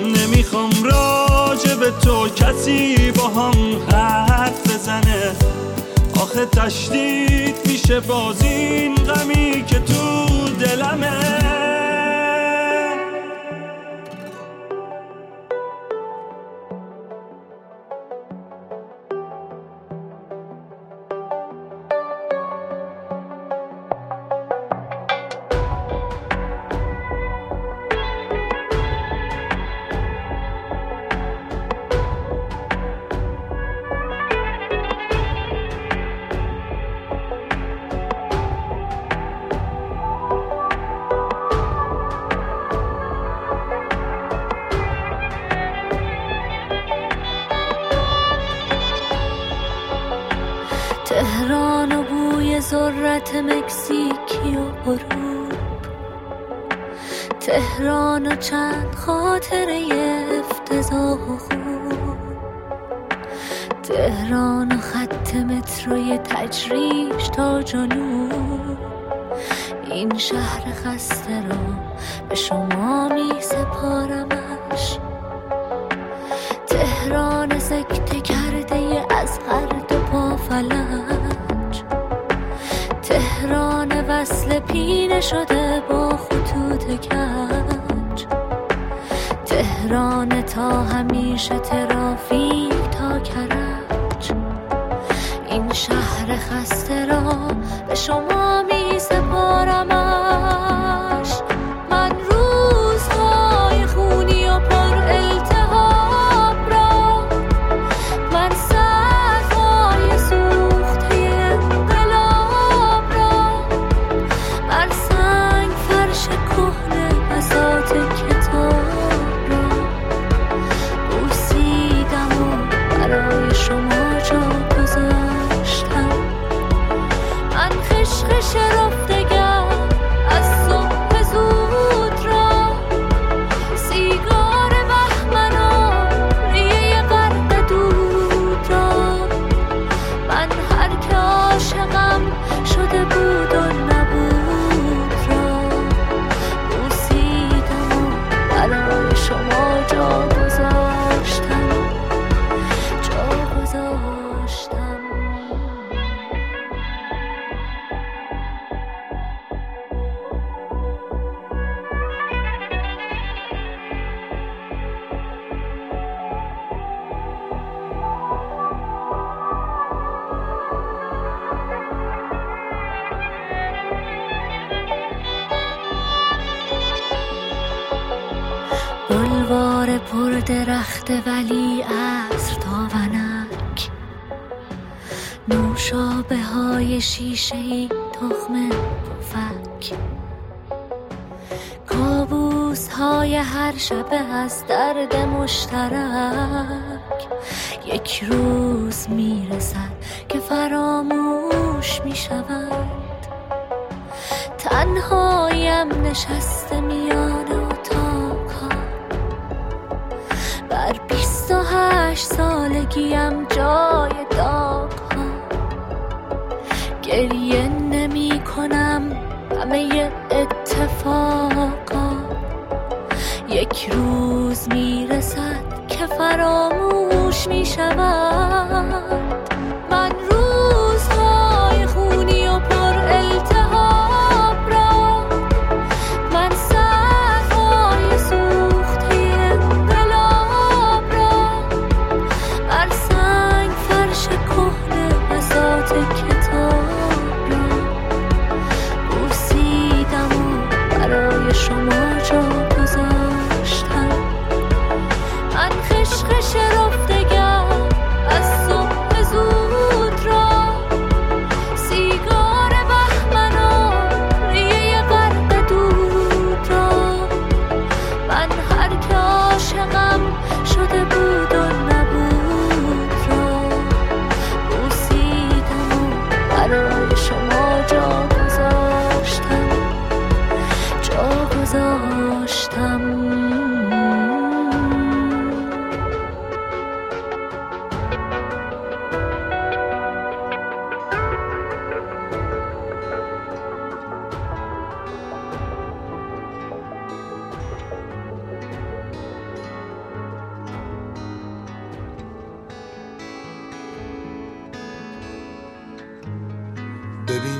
نمی‌خوام راجع به تو کسی با هم حرف بزنه. آخه تشدید میشه باز این غمی که تو دلمه. جنوب این شهر خسته را به شما می سپارمش. تهران سکته کرده از هر دو پا فلج. تهران وصل پینه شده با خطوط کج. تهران تا همیشه ترافیک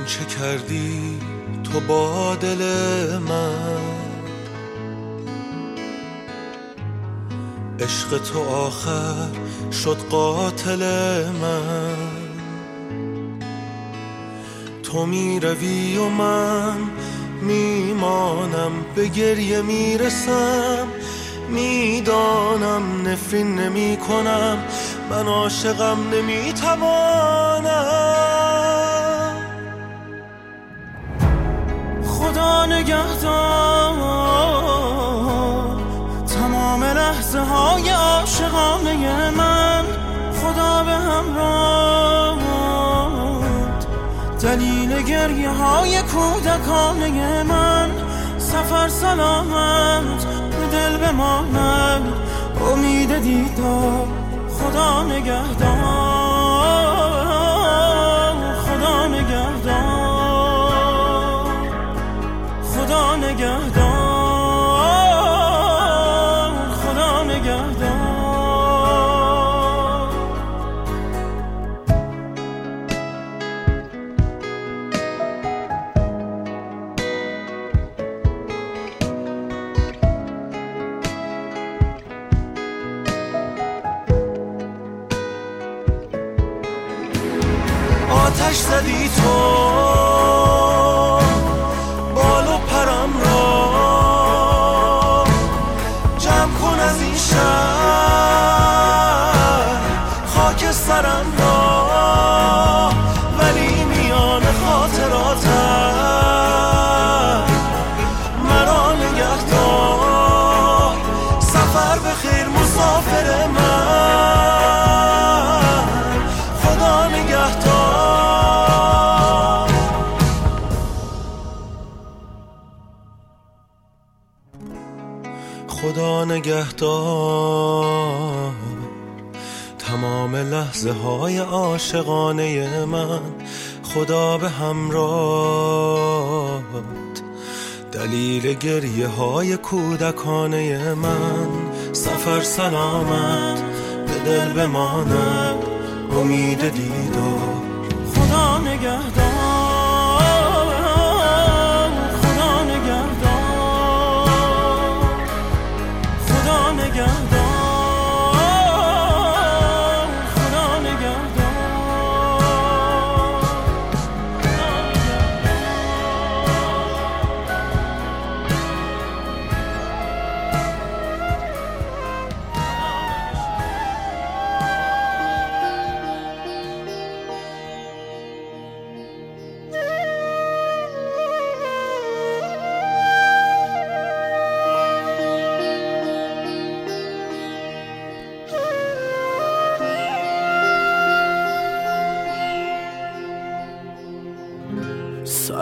چه کردی تو با دل من؟ عشق تو آخر شد قاتل من. تو می روی و من میمانم به گریه می‌رسم می‌دانم نفرین نمی کنم من عاشقم نمی‌توانم نگهدار تمام لحظه های عاشقانه من خدا به همراه دلیل گریه های کودکانه من سفر سلامت به دل بماند. امید دیدار خدا نگهدار. خدا خدا نگهدار. تمام لحظه های عاشقانه من خدا به همراه دلیل گریه های کودکانه من سفر سلامت به دل بماند امید دیدار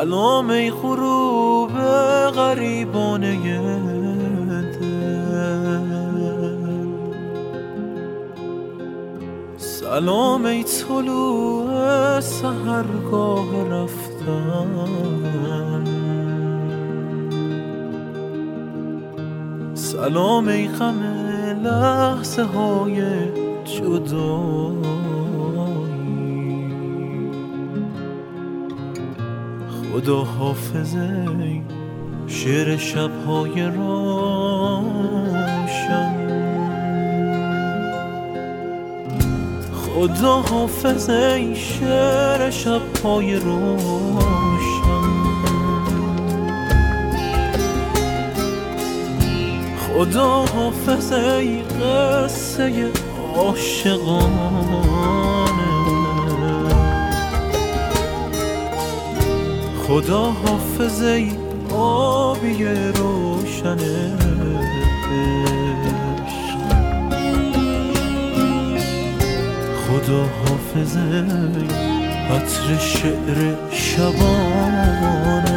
سلام ای غروب غریبانه سلام ای طلوع سهرگاه رفتن. سلام ای غم لحظه های خدا حافظه شعر شبهای روشن. خدا حافظ ای شعر شبهای روشن. خدا حافظ ای قصه عاشقانه خدا حافظ ای آبی روشن خدا حافظ ای عطر شعر شبانه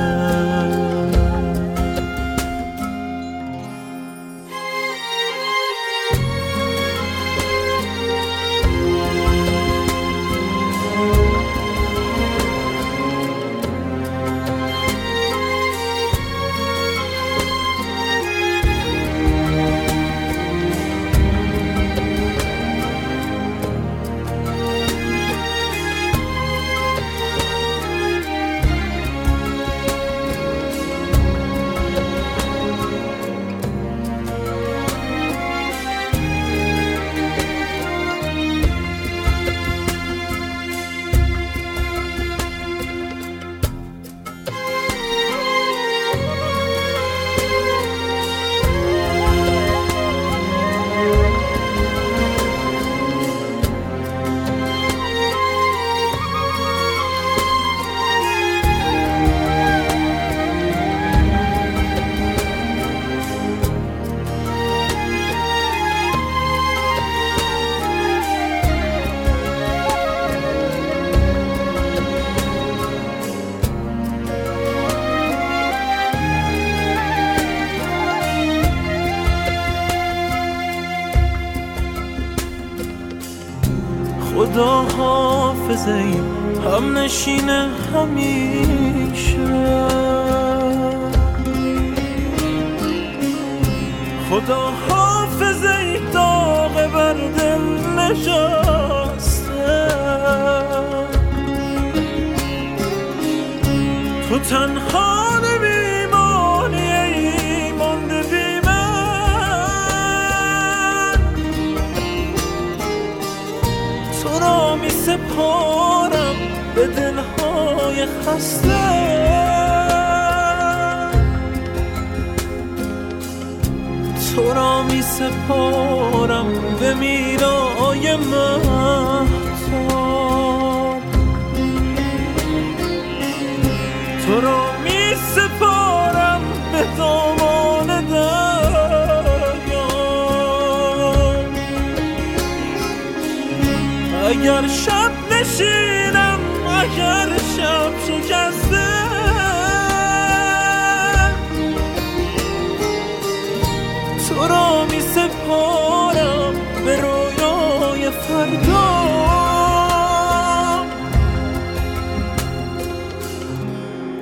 حافظ ای هم نشین همیشه خدا حافظ ای داغ بر دل نشسته. تو تنها سپارم به دلهای خسته. تو را می سپارم به میرای مهتاب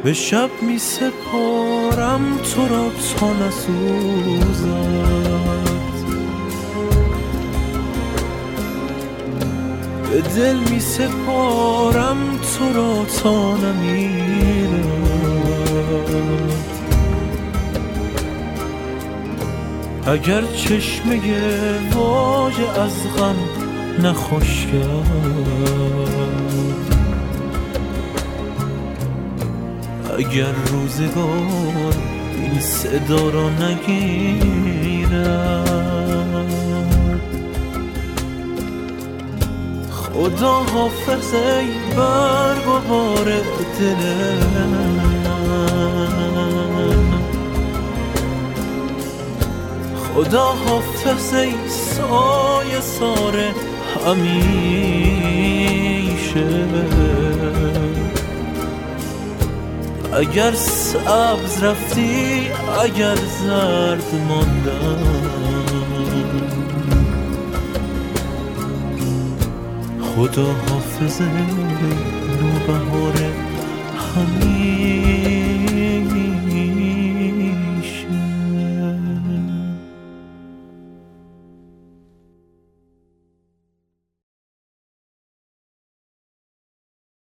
به شب می سپارم تو را تا نسوزد. به دل می سپارم تو را تا نمیرد اگر چشمه واژه از غم نخوش کرد. اگر روزگار این صدا را نگیرد خدا حافظ ای برگ و بار دل من. خدا حافظ ای سایه سار همیشه اگر سبز رفتی اگر زرد ماندم خدا حافظه نوبهار